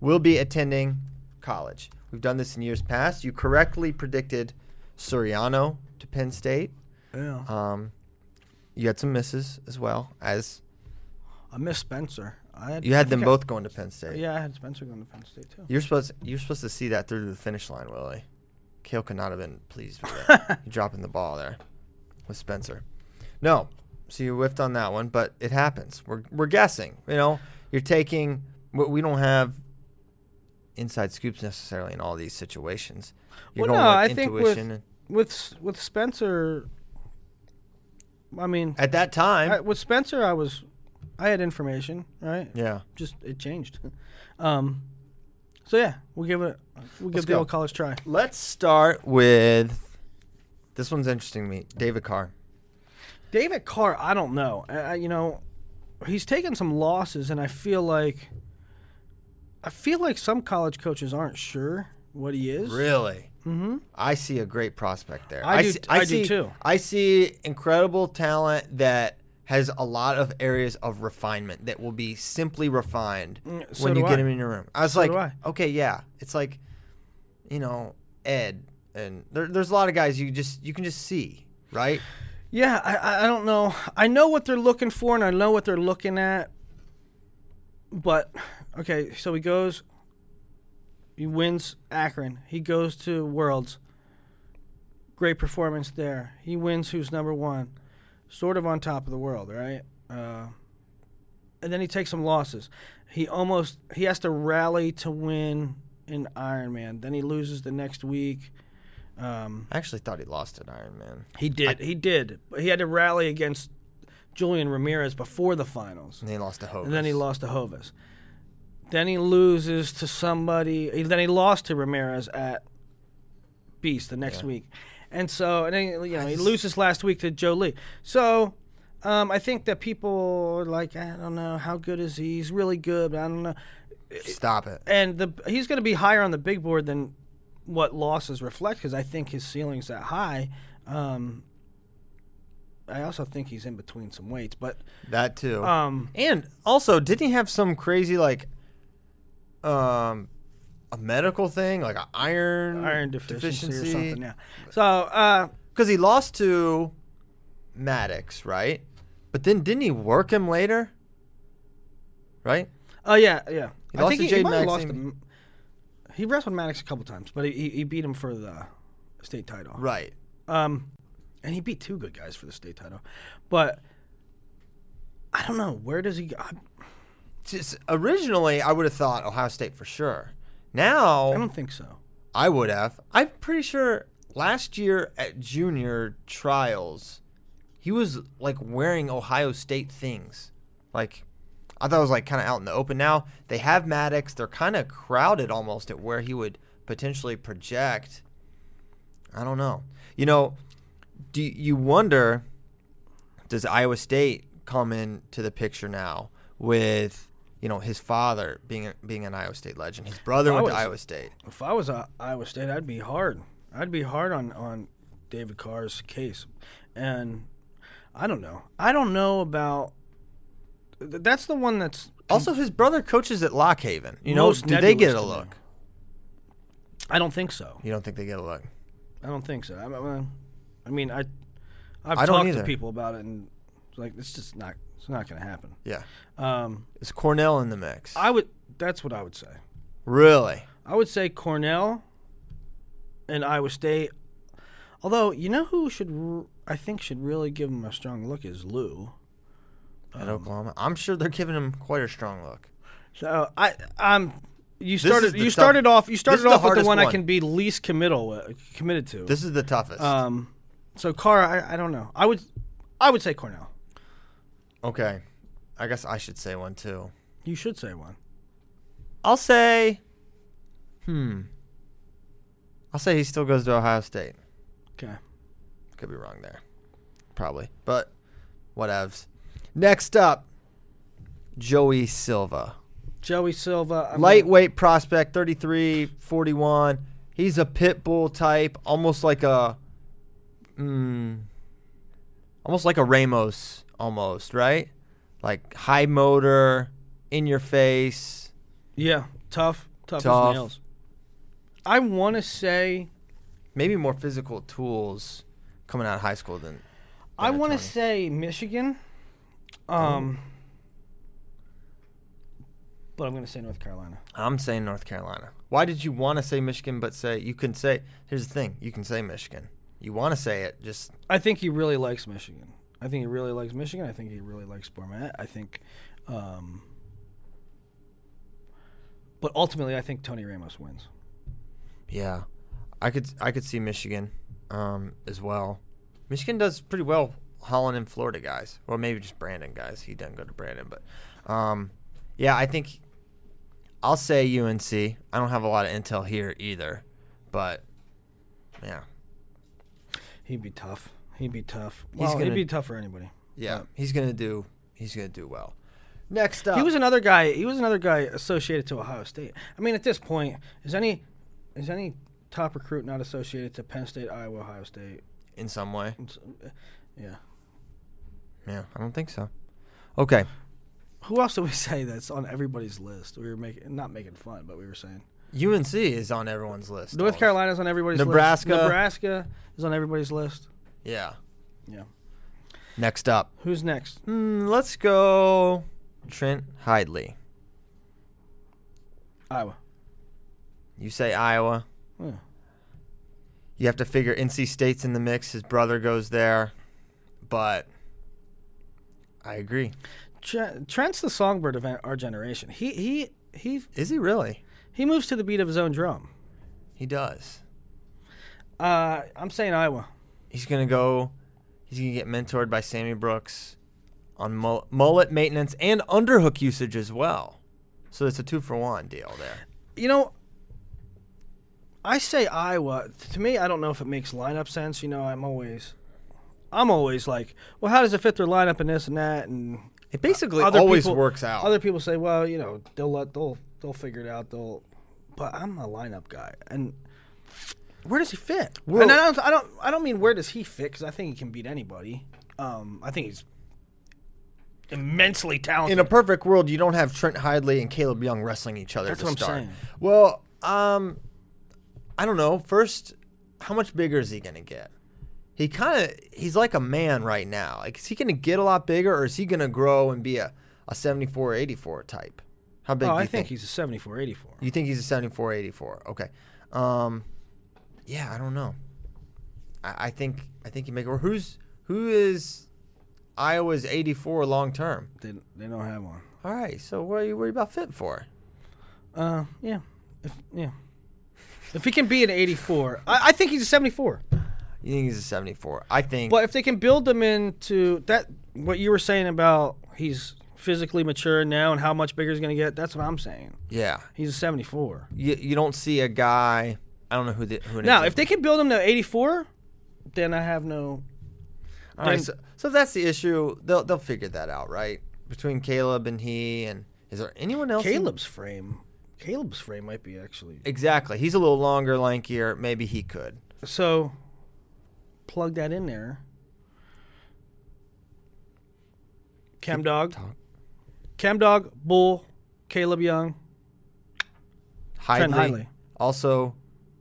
will be attending college. We've done this in years past. You correctly predicted Soriano to Penn State. Yeah, Um, you had some misses as well as I miss Spencer. I had, you had I them I- both going to Penn State. yeah, I had Spencer going to Penn State too. You're supposed you're supposed to see that through to the finish line, Willie. Cael could not have been pleased with that. Dropping the ball there with Spencer. No, so you whiffed on that one, but it happens. We're we're guessing. You know, you're taking. We we don't have inside scoops necessarily in all these situations. You're Well, no, with I think with- and- With with Spencer, I mean, at that time, I, with Spencer, I was I had information, right? yeah. Just it changed. Um, so yeah, we'll give it we'll give Let's the go. old college try. Let's start with this one's interesting to me. David Carr. David Carr, I don't know. You know, he's taken some losses, and I feel like I feel like some college coaches aren't sure what he is. Really? Mm-hmm. I see a great prospect there. I do- see, I do see, too. I see incredible talent that has a lot of areas of refinement that will be simply refined Mm, so when you do get I. him in your room. I was So like, I. okay, yeah, it's like, you know, Ed, and there, there's a lot of guys you just you can just see, right? Yeah, I- I, I don't know. I know what they're looking for, and I know what they're looking at. But okay, so he goes. He wins Akron. He goes to Worlds. Great performance there. He wins. Who's number one? Sort of on top of the world, right? Uh, and then he takes some losses. He almost he has to rally to win in Ironman. Then he loses the next week. Um, I actually thought he lost at Iron Man, he did. he did. But he had to rally against Julian Ramirez before the finals, and then he lost to Hovis. and then he lost to Hovis. Then he loses to somebody. Then he lost to Ramirez at Beast the next Yeah. week, and so and then you know he just- loses last week to Joe Lee. So. Um, I think that people are like, I don't know, how good is he? He's really good, but I don't know. Stop it. And the he's going to be higher on the big board than what losses reflect because I think his ceiling's that high. Um, I also think he's in between some weights, but That too. um, And also, didn't he have some crazy like um a medical thing, like an iron iron deficiency, or something. Yeah. So uh, Because he lost to Maddox, right? But then didn't he work him later? Right? oh yeah, yeah. He I lost think to he, he might have lost Maxine. to, He wrestled Maddox a couple times, but he, he, he beat him for the state title. Right. Um, and he beat two good guys for the state title, but I don't know where does he go. I, Just originally, I would have thought Ohio State for sure. Now, I don't think so. I would have. I'm pretty sure last year at junior trials, he was like wearing Ohio State things. Like, I thought it was like kind of out in the open. Now they have Maddox. They're kind of crowded almost at where he would potentially project. I don't know. You know, do you wonder? Does Iowa State come into the picture now with you know his father being being an Iowa State legend? His brother If went to Iowa State. If I was uh, Iowa State, I'd be hard. I'd be hard on on David Carr's case, and I don't know. I don't know about. That's the one that's Also, his brother coaches at Lock Haven. You know, do they get a to me. look? I don't think so. You don't think they get a look? I don't think so. I, I, mean, I I've I don't talked to people about it, and like it's just not it's not going to happen. Yeah. Um, Is Cornell in the mix? I would. That's what I would say. really? I would say Cornell, and Iowa State. Although you know who should r- I think should really give him a strong look is Lou. At Oklahoma, I'm sure they're giving him quite a strong look. So I I'm you started you tough- started off you started is the off with the hardest one, I can be least committal with, committed to. This is the toughest. um so Carr I, I don't know. I would I would say Cornell. Okay, I guess I should say one too. You should say one. I'll say, hmm. I'll say he still goes to Ohio State. Okay. Could be wrong there, probably, but whatevs. Next up, Joey Silva. Joey Silva. I'm Lightweight prospect, 33, 41. He's a pit bull type, almost like a, mm, almost like a Ramos, almost right, like high motor, in your face. Yeah, tough, tough, Tough. as nails. I want to say, Maybe more physical tools coming out of high school than. I than a want to say Michigan. Um, but I'm going to say North Carolina. I'm saying North Carolina. Why did you want to say Michigan, but say you can say? Here's the thing: you can say Michigan. You want to say it, just I think he really likes Michigan. I think he really likes Michigan. I think he really likes Bormet. I think, um, but ultimately, I think Tony Ramos wins. yeah. I could I could see Michigan um, as well. Michigan does pretty well hauling in Florida guys, or maybe just Brandon guys. He doesn't go to Brandon, but um, yeah, I think I'll say UNC. I don't have a lot of intel here either, but yeah, He'd be tough. He'd be tough. He's Well, gonna- he'd be tough for anybody. yeah, he's gonna do he's gonna do well. Next up, He was another guy. He was another guy associated to Ohio State. I mean, at this point, is any is any top recruit not associated to Penn State, Iowa, Ohio State? in some way. Yeah. Yeah, I don't think so. Okay. Who else do we say that's on everybody's list? We were making not making fun, but we were saying UNC is on everyone's list. North almost. Carolina's on everybody's Nebraska. list. Nebraska. Nebraska is on everybody's list. Yeah. Yeah. Next up, Who's next? hmm, let's go Trent Hidlay. Iowa. You say Iowa. Yeah. You have to figure NC State's in the mix. His brother goes there, but I agree. Trent's the songbird of our generation. He he he Is he really? he moves to the beat of his own drum. He does. Uh, I'm saying Iowa. He's gonna go. He's gonna get mentored by Sammy Brooks on mullet maintenance and underhook usage as well. So it's a two for one deal there. You know, I say Iowa. To me, I don't know if it makes lineup sense. You know, I'm always, I'm always like, well, how does it fit their lineup and this and that and It basically other always people- works out. Other people say, well, you know, they'll let they'll they'll figure it out. They'll, but I'm a lineup guy, and where does he fit? Well- and I don't, I don't, I don't mean where does he fit because I think he can beat anybody. Um, I think he's immensely talented. in a perfect world, you don't have Trent Hidlay and Caleb Young wrestling each other That's to what I'm saying. Well, um, I don't know. First, how much bigger is he gonna get? He kind of he's like a man right now. Like, is he gonna get a lot bigger, or is he gonna grow and be a a 74, 84 type? How big? oh, do you I think he's a 74, 84. You think he's a 74, 84? Okay. Um, yeah, I don't know. I, I think I think you make or who's who is Iowa's 84 long term? They, they don't have one. All right, so what are you worried about fit for? Uh, yeah, if yeah, if he can be an 84, I, I think he's a 74. You think he's a 74? I think. But if they can build him into that, what you were saying about he's physically mature now and how much bigger he's going to get, that's what I'm saying. yeah, He's a 74. you, you don't see a guy. I don't know who the who. Now, if they can build him to 84, then I have no. All right, so, so if that's the issue, they'll they'll figure that out, right? Between Caleb and he, and is there anyone else? in- Caleb's frame. Caleb's frame might be actually. Exactly. He's a little longer, lankier. Maybe he could. So, plug that in there. Cam Dog. Cam Dog, Bull, Caleb Young, Trent Hidlay. Hidlay. Also,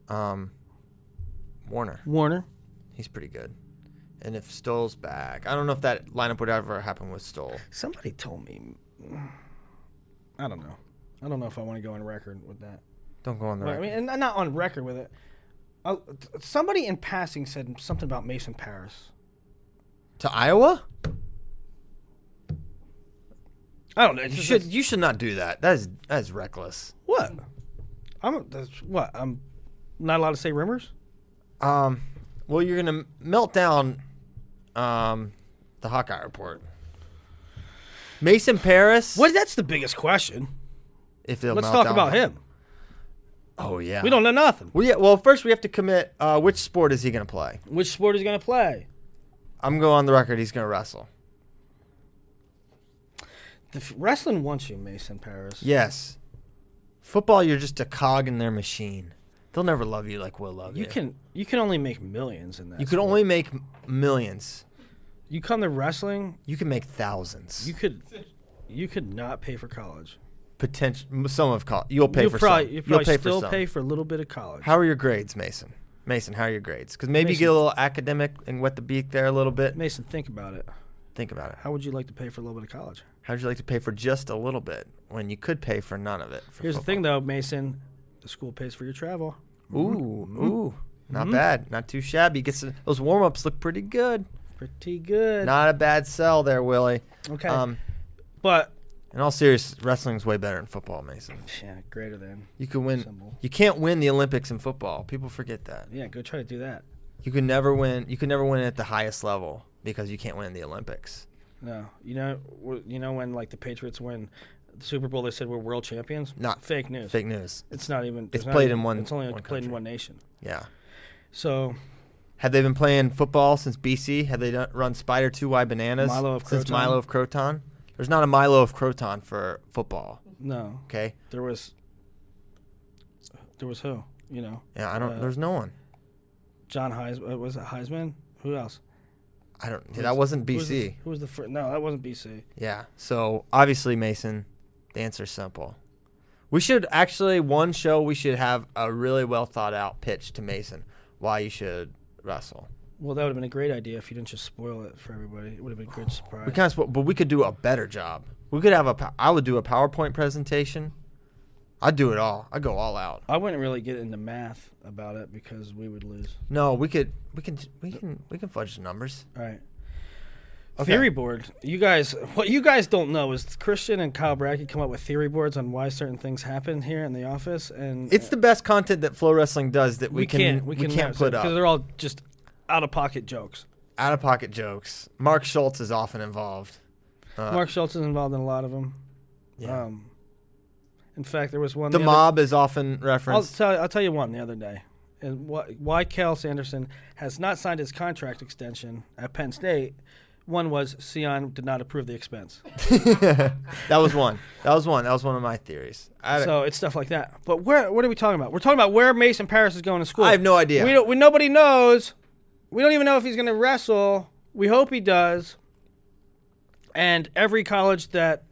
um, Warner. Warner. He's pretty good. And if Stoll's back, I don't know if that lineup would ever happen with Stoll. Somebody told me. I don't know. I don't know if I want to go on record with that. Don't go on the But, I record. mean, and not on record with it. Uh, t- somebody in passing said something about Mason Parris. To Iowa? I don't know. it's You just- should you should not do that. That is that is reckless. what? I'm that's what I'm not allowed to say rumors. Um, well, you're gonna melt down, um, the Hawkeye report. Mason Parris. What? That's the biggest question. If they'll Let's melt talk down about him. Oh yeah. We don't know nothing. Well, yeah. Well, first we have to commit. Uh, which sport is he gonna play? Which sport is he gonna play? I'm going on the record. He's gonna wrestle. The f- wrestling wants you, Mason Parris. Yes. Football, you're just a cog in their machine. They'll never love you like we'll love you. You can you can only make millions in that. You can sport. only make m- millions. you come to wrestling. You can make thousands. You could you could not pay for college. potential. Some of college. You'll pay you'll for probably some. you'll probably pay still for some. pay for a little bit of college. How are your grades, Mason? Mason, how are your grades? Because maybe you Mason. get a little academic and wet the beak there a little bit. Mason, think about it. Think about it. How would you like to pay for a little bit of college? How would you like to pay for just a little bit when you could pay for none of it? for Here's the thing, football? though, Mason. The school pays for your travel. Ooh, ooh, not bad, not too shabby. Gets those warm ups look pretty good. Pretty good. Not a bad sell there, Willie. okay. Um, but in all seriousness, wrestling's way better than football, Mason. yeah, greater than. You can win. Symbol. You can't win the Olympics in football. People forget that. Yeah, go try to do that. You can never win. You can never win at the highest level because you can't win the Olympics. No, you know, you know when like the Patriots win the Super Bowl, they said we're world champions. Not fake news. Fake news. It's not even. It's not played even- in one- It's only one played in one nation. Yeah. So Have they been playing football since BC? Have they done, run Spider Two Y Bananas Milo of since Croton? Milo of Croton? There's not a Milo of Croton for football. no, Okay. there was. There was who? You know, Yeah, I don't. Uh, there's no one. John Heis. Uh, was it Heisman? Who else? I don't. that wasn't Who was the BC. Who was the first? No, that wasn't BC. Yeah. So obviously, Mason, the answer's simple. We should actually one show we should have a really well thought out pitch to Mason why you should wrestle. Well, that would have been a great idea if you didn't just spoil it for everybody. It would have been a good surprise. We kind of, but we could do a better job. We could have a. I would do a PowerPoint presentation. I'd do it all. I'd go all out. I wouldn't really get into math about it because we would lose. No, we could. We can. We can. We can fudge the numbers. All right. Okay. Theory board. You guys, what you guys don't know is Christian and Kyle Brackey come up with theory boards on why certain things happen here in the office, and It's the best content that FloWrestling does that we, we, can. can't we, we can can't put up because they're all just out of pocket jokes. Out of pocket jokes. Mark Schultz is often involved. Uh, Mark Schultz is involved in a lot of them. Yeah. Um, in fact, there was one. the other- mob is often I'll referenced. tell I'll tell you one the other day, and why, why Cael Sanderson has not signed his contract extension at Penn State. One was Sion did not approve the expense. that was one. That was one. That was one of my theories. I, So it's stuff like that. But where what are we talking about? We're talking about where Mason Parris is going to school. I have no idea. We don't. We, nobody knows. We don't even know if he's going to wrestle. We hope he does. And every college that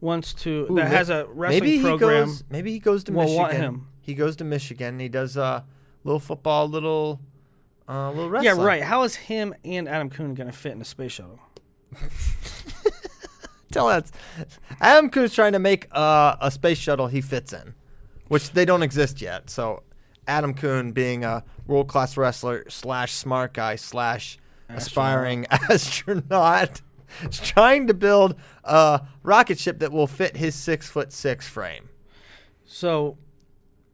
wants to Ooh, that ma- has a wrestling maybe program. He goes, maybe he goes to will Michigan. want him. He goes to Michigan. and He does uh, little football, little, uh, little yeah, right. How is him and Adam Coon going to fit in a space shuttle? Tell that. Adam Coon's trying to make uh, a space shuttle he fits in, which they don't exist yet. So Adam Coon, being a world class wrestler slash smart guy slash aspiring astronaut, is trying to build a rocket ship that will fit his six foot six frame. So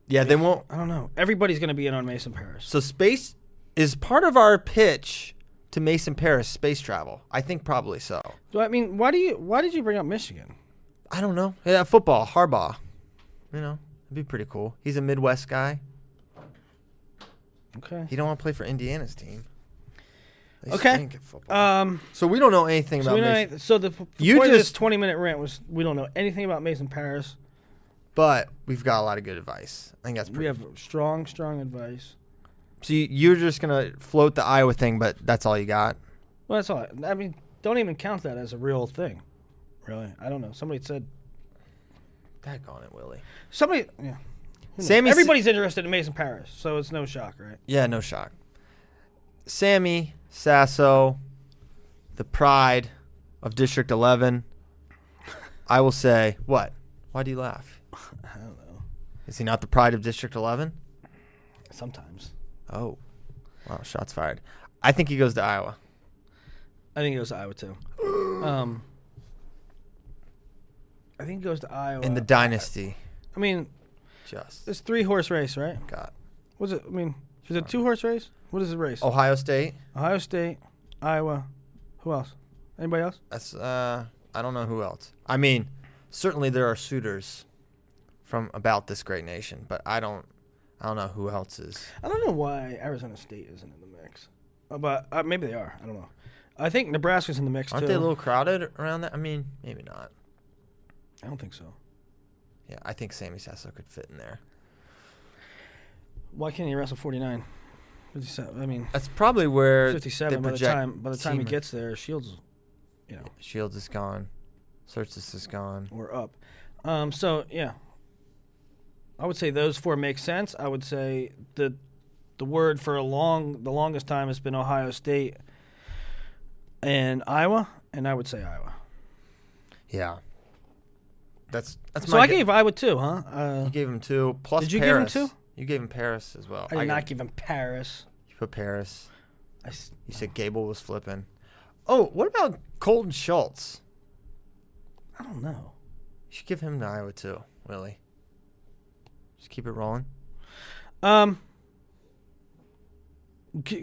Yeah, they won't. I don't know. Everybody's going to be in on Mason Parris. So space is part of our pitch to Mason Parris space travel. I think probably so. So, I mean, why do you? Why did you bring up Michigan? I don't know. Yeah, football, Harbaugh. You know, it'd be pretty cool. He's a Midwest guy. Okay. He don't want to play for Indiana's team. They Okay. stink at football. Um. so we don't know anything So, about Mason, so the p- You point of this just- twenty-minute rant was we don't know anything about Mason Parris. but we've got a lot of good advice. I think that's pretty good. We have strong, strong advice. So you, you're just gonna float the Iowa thing, but that's all you got. Well, that's all. I mean, don't even count that as a real thing. Really, I don't know. Somebody said Daggone it, Willie. somebody. Yeah. Sammy Everybody's interested in Mason Parris, so it's no shock, right? Yeah, no shock. Sammy Sasso, the pride of District 11. I will say, what? Why do you laugh? I don't know. Is he not the pride of District 11? Sometimes. Oh, wow! Shots fired. I think he goes to Iowa. I think he goes to Iowa too. Um, I think he goes to Iowa. In the dynasty, I mean, just it's three horse race, right? got What's it? I mean, is it two horse race? What is the race? Ohio State. Ohio State, Iowa. Who else? Anybody else? That's uh, I don't know who else. I mean, certainly there are suitors from about this great nation, but I don't, I don't know who else is. I don't know why Arizona State isn't in the mix, Uh, but uh, maybe they are. I don't know. I think Nebraska's in the mix Aren't too. they a little crowded around that? I mean, maybe not. I don't think so. Yeah, I think Sammy Sasso could fit in there. Why can't he wrestle 49? 57. I mean, That's probably where 57 by the time by the time he gets there, Shields, you know, Shields is gone, Surtis is gone. or up. Um, so yeah, I would say those four make sense. I would say the the word for a long the longest time has been Ohio State and Iowa, and I would say Iowa. Yeah, that's that's So. I gave Iowa two, huh? Uh, you gave him two plus. Did you give him two? You gave him Parris as well. I did not got- give him Parris. You put Parris. I s- You said Gable was flipping. Oh, what about Colton Schultz? I don't know. You should give him to Iowa too, Willie. Just keep it rolling. Um.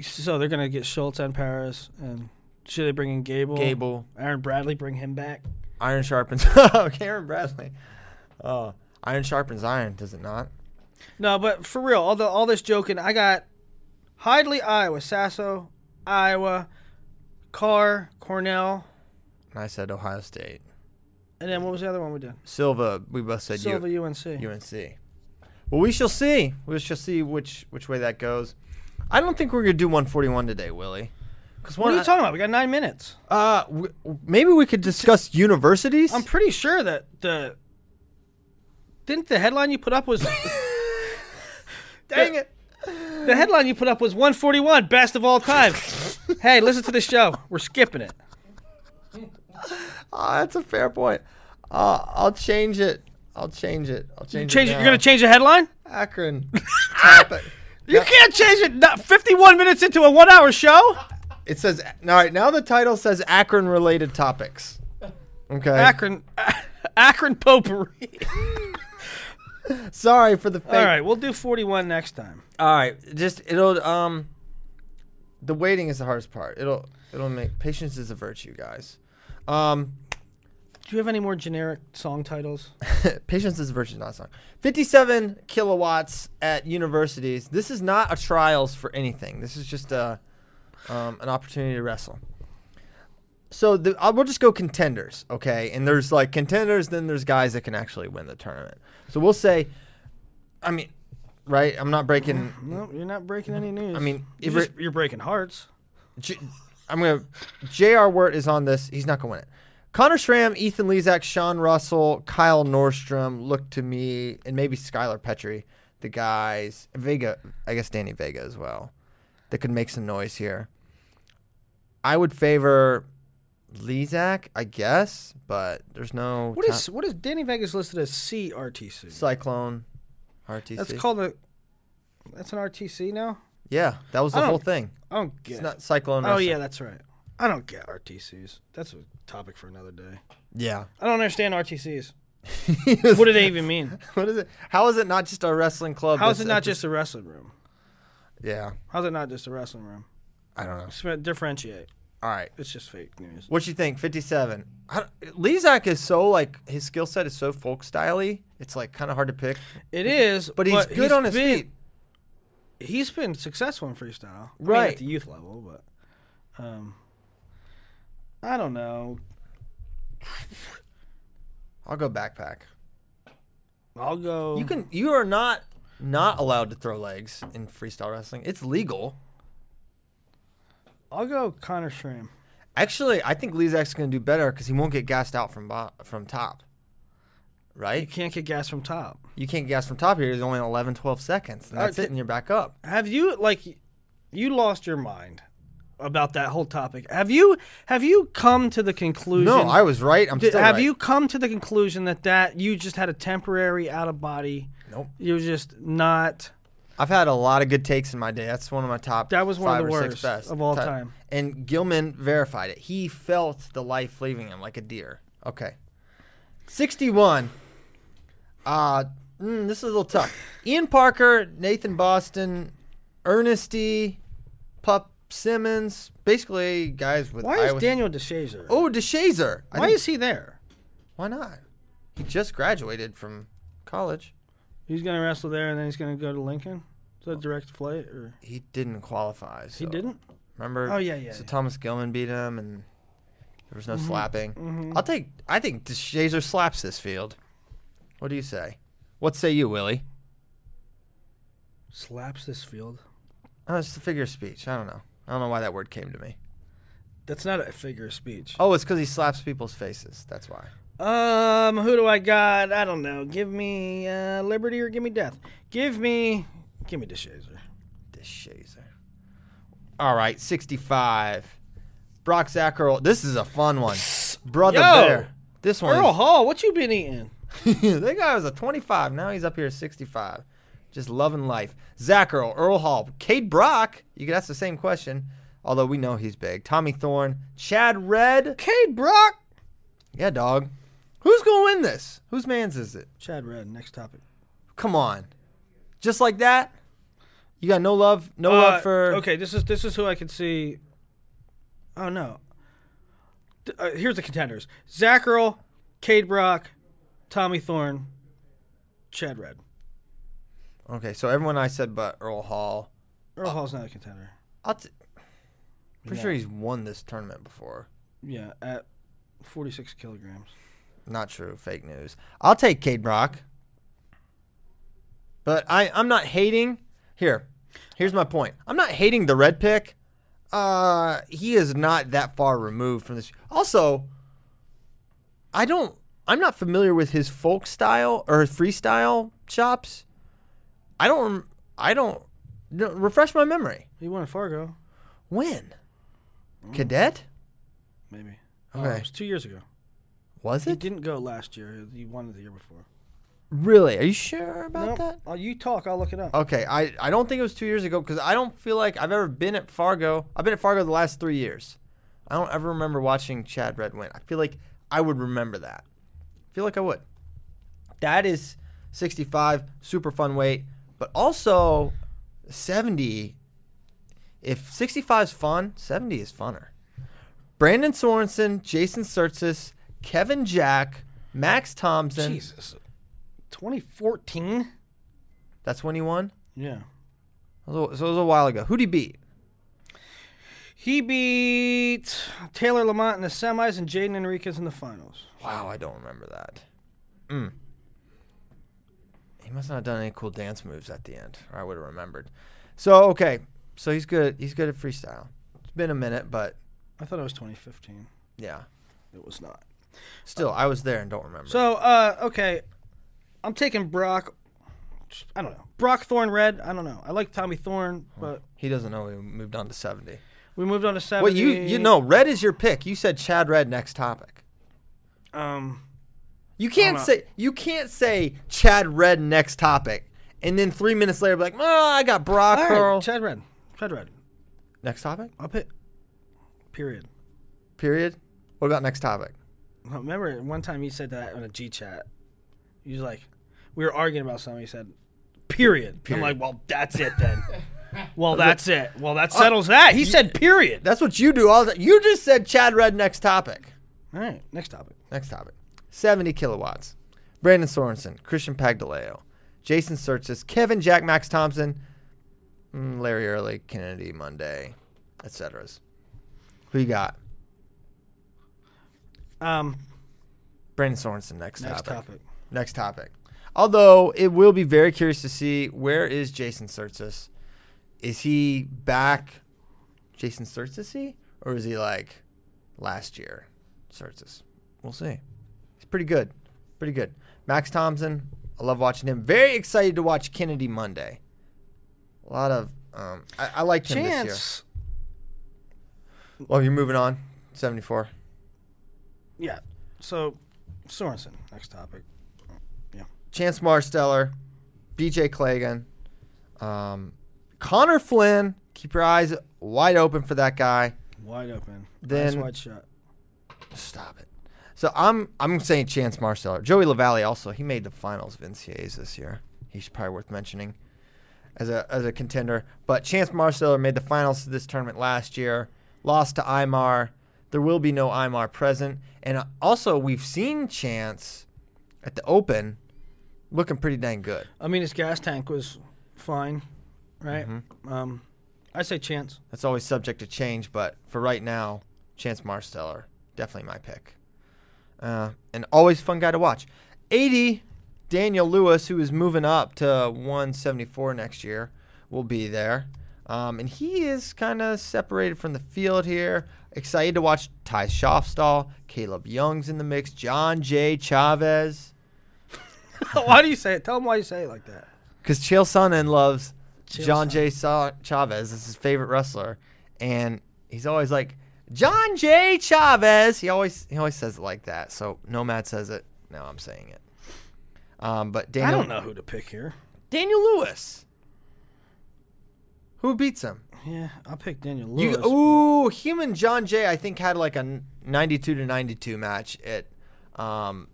So they're gonna get Schultz and Parris, and should they bring in Gable? Gable, Aaron Bradley, bring him back. iron sharpens. oh, Karen Bradley. Oh, iron sharpens iron, does it not? No, but for real, all the all this joking, I got Hidlay, Iowa, Sasso, Iowa, Carr, Cornell, And I said Ohio State. and then what was the other one we did? Silva, we both said U- Silva, UNC. UNC. Well, we shall see. We shall see which which way that goes. I don't think we're gonna do 141 today, Willie. Because What are you talking about? We got nine minutes. Uh, w- maybe we could discuss universities. I'm pretty sure that the didn't the headline you put up was Dang it! the headline you put up was 141 best of all time. hey, listen to the show. We're skipping it. Oh, that's a fair point. Uh, I'll change it. I'll change it. I'll change, Change it. it. You're gonna change the headline? Akron. topic. You can't change it. Not 51 minutes into a one-hour show. It says all right. Now the title says Akron related topics. Okay. Akron, Akron potpourri. Sorry for the fake. All right, we'll do 41 next time. All right. Just it'll um. The waiting is the hardest part. It'll it'll make patience is a virtue, guys. Um, Do you have any more generic song titles? patience is a virtue, not a song. Fifty-seven kilowatts at universities. This is not a trials for anything. This is just a um, an opportunity to wrestle. So the, uh, we'll just go contenders, okay? And there's like contenders, then there's guys that can actually win the tournament. So we'll say, I mean, right? I'm not breaking. No, you're not breaking any news. I mean, you're, just- you're breaking hearts. J- I'm gonna. J.R. Wirt is on this. He's not gonna win it. Connor Schramm, Ethan Lizak, Sean Russell, Kyle Nordstrom look to me, and maybe Skylar Petrie, the guys. Vega, I guess Danny Vega as well, that could make some noise here. I would favor Lizak, I guess, but there's no What is what is Danny Vegas listed as CRTC? Cyclone RTC. That's called a. That's an RTC now. yeah, that was the whole thing. I don't get. It's not Cyclone. oh Wrestling. yeah, that's right. I don't get RTCs. That's a topic for another day. yeah. I don't understand RTCs. what do they even mean? What is it? How is it not just a wrestling club? How is it not just a wrestling room? Yeah, How's it not just a wrestling room? I don't know. Sp- Differentiate. All right, It's just fake news. what you think? Fifty-seven. Lizak is so like his skill set is so folk styley. It's like kind of hard to pick. It is, But he's good on his been, feet. He's been successful in freestyle, I mean, Right. at the youth level, but um, I don't know. I'll go backpack. I'll go. You can. You are not not allowed to throw legs in freestyle wrestling. It's legal. I'll go Connor Schramm. Actually, I think Lizak's going to do better because he won't get gassed out from bo- from top. Right? You can't get gas from top. You can't get gas from top here. There's only 11, 12 seconds. And Uh, that's it, and you're back up. Have you like you lost your mind about that whole topic? Have you have you come to the conclusion? No, I was right. I'm Did- still have right. you come to the conclusion that that you just had a temporary out of body? Nope. You're just not I've had a lot of good takes in my day. That's one of my top. That was one of the worst of all Ti- time. And Gilman verified it. He felt the life leaving him like a deer. Okay. 61. Uh, mm, this is a little tough. Ian Parker, Nathan Boston, Ernesty, Pup Simmons, basically guys with Why is Iowa- Daniel DeShazer? Oh, DeShazer. I Why think- is he there? Why not? He just graduated from college. He's gonna wrestle there, and then he's gonna go to Lincoln. Is that direct flight or He didn't qualify. he didn't? Remember? Oh, yeah, yeah, So yeah. Thomas Gilman beat him, and there was no Mm-hmm. slapping. I'll take. I think DeShazer slaps this field. What do you say? What say you, Willie? Slaps this field. Oh, it's the figure of speech. I don't know. I don't know why that word came to me. That's not a figure of speech. Oh, it's because he slaps people's faces. That's why. Um, who do I got? I don't know. Give me uh, Liberty or give me Death. Give me, give me DeShazer. DeShazer. All right, 65. Brock Zackerl. This is a fun one. Brother Yo! Bear. This one. Earl Hall, what you been eating? that guy was a 25. Now he's up here at 65. Just loving life. Zach Earl, Earl Hall, Cade Brock. You could ask the same question, although we know he's big. Tommy Thorne, Chad Red. Cade Brock. Yeah, dog. Who's going to win this? Whose man's is it? Chad Red. Next topic. Come on. Just like that? You got no love, no Uh, love for. Okay, this is this is who I can see. Oh no. Th- Uh, here's the contenders: Zach Earl, Cade Brock, Tommy Thorne, Chad Red. Okay, so everyone I said but Earl Hall. Earl Hall's not a contender. I'll t- pretty sure he's won this tournament before. Yeah, at 46 kilograms. Not true. Fake news. I'll take Cade Brock. But I, I'm not hating. Here, here's my point. I'm not hating the red pick. Uh, he is not that far removed from this. Also, I don't. I'm not familiar with his folk style or freestyle chops. I don't. I don't. no, Refresh my memory. He won at Fargo, When? Mm. Cadet? maybe. Oh, Okay. it was two years ago. Was it? He didn't go last year. He won it the year before. Really? Are you sure about Nope. that? Oh, you talk. I'll look it up. Okay, I, I don't think it was two years ago because I don't feel like I've ever been at Fargo. I've been at Fargo the last three years. I don't ever remember watching Chad Red win. I feel like I would remember that. I feel like I would. That is 65, super fun weight, but also 70. If 65 is fun, 70 is funner. Brandon Sorensen, Jason Tsirtsis, Kevin Jack, Max Thompson. Jesus. 2014. That's when he won. Yeah. So it was a while ago. Who'd he beat? He beat Taylor Lamont in the semis and Jaden Enriquez in the finals. Wow, I don't remember that. Mm. He must not have done any cool dance moves at the end, or I would have remembered. So okay, so he's good. He's good at freestyle. It's been a minute, but I thought it was 2015. yeah. It was not. Still, I was there and don't remember. So, uh, okay, I'm taking Brock. I don't know. Brock Thorne Red. I don't know. I like Tommy Thorne, but he doesn't know we moved on to seventy. we moved on to 70. Well, you you know, red is your pick. You said Chad Red next topic. Um, You can't say you can't say Chad Red next topic, and then three minutes later be like, oh, I got Brock all Curl. right, Chad Red. Chad Red. next topic. I'll pick. Period. Period. What about next topic? Remember one time you said that on a G chat. He was like, we were arguing about something. He said, period. I'm like, well, that's it then. well, that's it. Well, that oh, settles that. He said, period. That's what you do all the You just said Chad Red next topic. All right, next topic. Next topic. 70 kilowatts. Brandon Sorensen, Christian Pagdilao, Jason Tsirtsis, Kevin Jack Max Thompson, mm, Larry Early, Kennedy Monday, etc. Who you got? Um, Brandon Sorensen next, next topic. topic. Next topic. Although it will be very curious to see where is Jason Tsirtsis. Is he back Jason Tsirtsis or is he like last year Tsirtsis? We'll see. Pretty good. Pretty good. Max Thompson, I love watching him. Very excited to watch Kennedy Monday. A lot of um I, I liked him this year. Well, you're moving on. 74. Yeah. So, Sorensen, next topic. Yeah. Chance Marsteller, BJ Clagan, Um, Connor Flynn, keep your eyes wide open for that guy. Wide open. Then- Eyes wide shut. Stop it. So I'm I'm saying Chance Marsteller. Joey Lavalle also he made the finals of NCAAs this year. He's probably worth mentioning as a as a contender. But Chance Marsteller made the finals of this tournament last year. Lost to IMar. There will be no IMar present. And also we've seen Chance at the Open looking pretty dang good. I mean, his gas tank was fine, right? Mm-hmm. Um, I say chance. That's always subject to change, but for right now, Chance Marsteller, definitely my pick. Uh, and always fun guy to watch. 80, Daniel Lewis, who is moving up to 174 next year, will be there. Um, and he is kind of separated from the field here. Excited to watch Ty Schaffstall, Caleb Young's in the mix, John J. Chavez. why do you say it? Tell him why you say it like that. Because Chael Sonnen loves Chael John Sonnen. J. Sa- Chavez. It's his favorite wrestler, and he's always like John J. Chavez. He always he always says it like that. So Nomad says it. Now I'm saying it. Um, but Daniel, I don't know who to pick here. Daniel Lewis. Who beats him? Yeah, I'll pick Daniel You, Lewis. ooh, him and John Jay, I think had like a 92 to 92 match at um,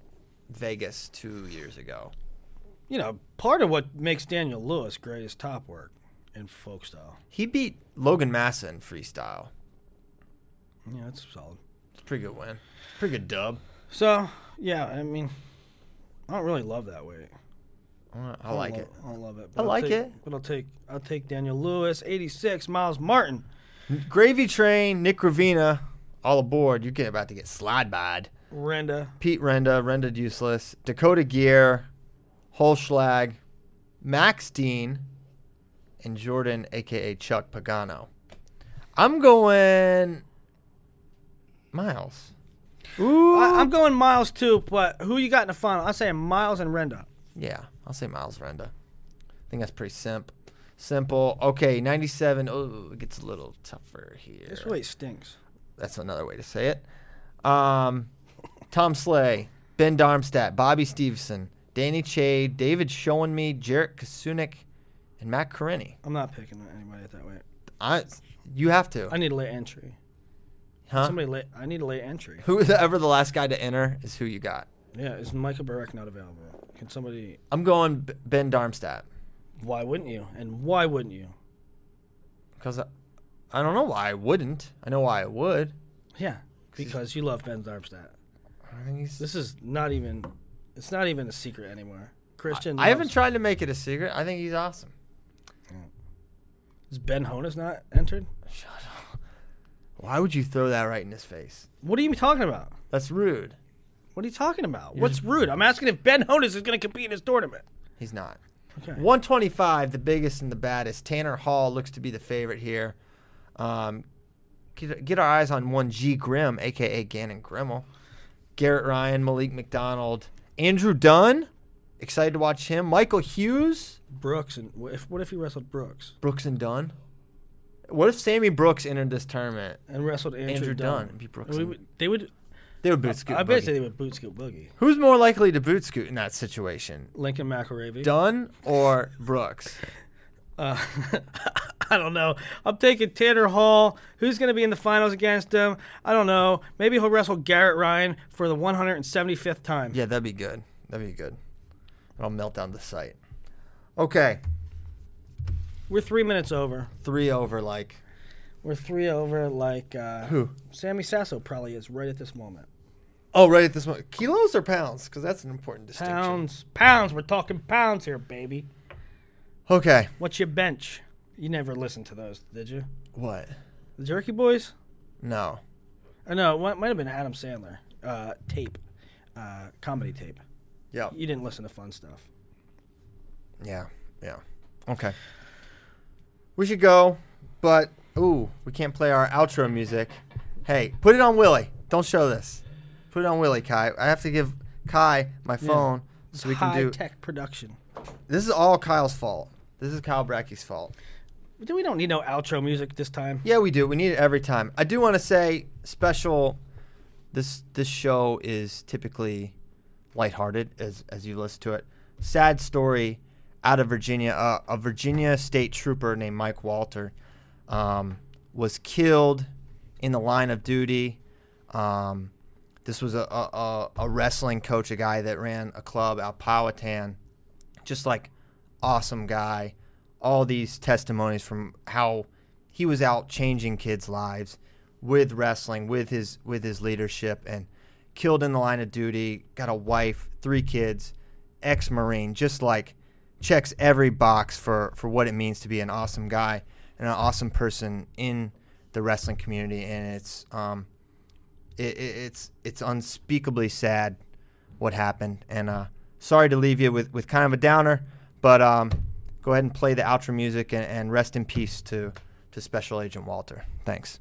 Vegas two years ago. you know, part of what makes Daniel Lewis great is top work and folk style. He beat Logan Massa in freestyle. Yeah, that's solid. It's a pretty good win. Pretty good dub. So, yeah, I mean, I don't really love that weight. I like it. I don't love it. I I'll like take- it. But I'll take I'll take Daniel Lewis, 86, Miles Martin. Gravy Train, Nick Ravina, all aboard. You're getting about to get slide bad. Renda. Pete Renda, Renda useless. Dakota Geer, Holschlag, Max Dean, and Jordan, aka Chuck Pagano. I'm going Miles. Ooh. I, I'm going Miles too, but who you got in the final? I'm saying Miles and Renda. yeah, I'll say Miles Renda. I think that's pretty simple. Simple. Okay, 97. Oh, it gets a little tougher here. This weight stinks. That's another way to say it. Um, Tom Slay, Ben Darmstadt, Bobby Steveson, Danny Chaid, David Showing Me, Jarrett Kasunik, and Matt Karenni. I'm not picking anybody at that way. I, you have to. I need a late entry. Huh? Somebody late. I need a late entry. Whoever the last guy to enter is who you got. Yeah, is Michael Barrett not available? Can somebody? I'm going B- Ben Darmstadt Why wouldn't you? And why wouldn't you? because I, I don't know why I wouldn't. I know why I would. Yeah, because you love Ben Darmstadt. I think he's. This is not even. It's not even a secret anymore. Christian. I haven't loves- tried to make it a secret. I think he's awesome. Is Ben Honis not entered? Why would you throw that right in his face? What are you talking about? That's rude. What are you talking about? What's rude? I'm asking if Ben Honis is going to compete in his tournament. He's not. Okay. 125, the biggest and the baddest. Tanner Hall looks to be the favorite here. Um, get, get our eyes on one G Grimm, aka Gannon Gremmel. Garrett Ryan, Malik McDonald, Andrew Dunn. Excited to watch him. Michael Hughes, Brooks and what if what if he wrestled Brooks Brooks and Dunn. What if Sammy Brooks entered this tournament? and wrestled Andrew, Andrew Dunn Dunn? and beat Brooks We and- would- they would. They would boot scoot. I bet Boogie. they would boot scoot boogie. Who's more likely to boot scoot in that situation? Lincoln McIlravy. Dunn or Brooks? Uh, I don't know. I'm taking Tanner Hall. Who's going to be in the finals against him? I don't know. Maybe he'll wrestle Garrett Ryan for the 175th time. Yeah, that'd be good. That'd be good. I'll melt down the site. Okay, We're three minutes over. three over. Like We're three over like uh, who? Sammy Sasso probably is right at this moment. Oh, right at this moment. Kilos or pounds? Because that's an important distinction. Pounds, pounds. We're talking pounds here, baby. Okay. What's your bench? You never listened to those, did you? What? The Jerky Boys? No. Or no, it might- might have been Adam Sandler. Uh, tape, uh, comedy tape. Yeah. You didn't listen to fun stuff. Yeah. Yeah. Okay. We should go, but ooh, we can't play our outro music. Hey, put it on Willie. Don't show this. Put it on Willie, Kai. I have to give Kai my phone so we can High do. tech production. This is all Kyle's fault. This is Kyle Bracky's fault. We don't need no outro music this time. Yeah, we do. We need it every time. I do want to say special. This this show is typically lighthearted as as you listen to it. Sad story out of Virginia. Uh, a Virginia state trooper named Mike Walter um, was killed in the line of duty. Um, this was a, a, a wrestling coach, a guy that ran a club out Powhatan. Just like awesome guy. All these testimonies from how he was out changing kids' lives with wrestling, with his with his leadership, and killed in the line of duty. Got a wife, three kids, ex-marine. Just like checks every box for for what it means to be an awesome guy and an awesome person in the wrestling community. And it's um, it, it, it's it's unspeakably sad what happened. And uh, sorry to leave you with with kind of a downer, but um, go ahead and play the outro music and, and rest in peace to to Special Agent Walter. Thanks.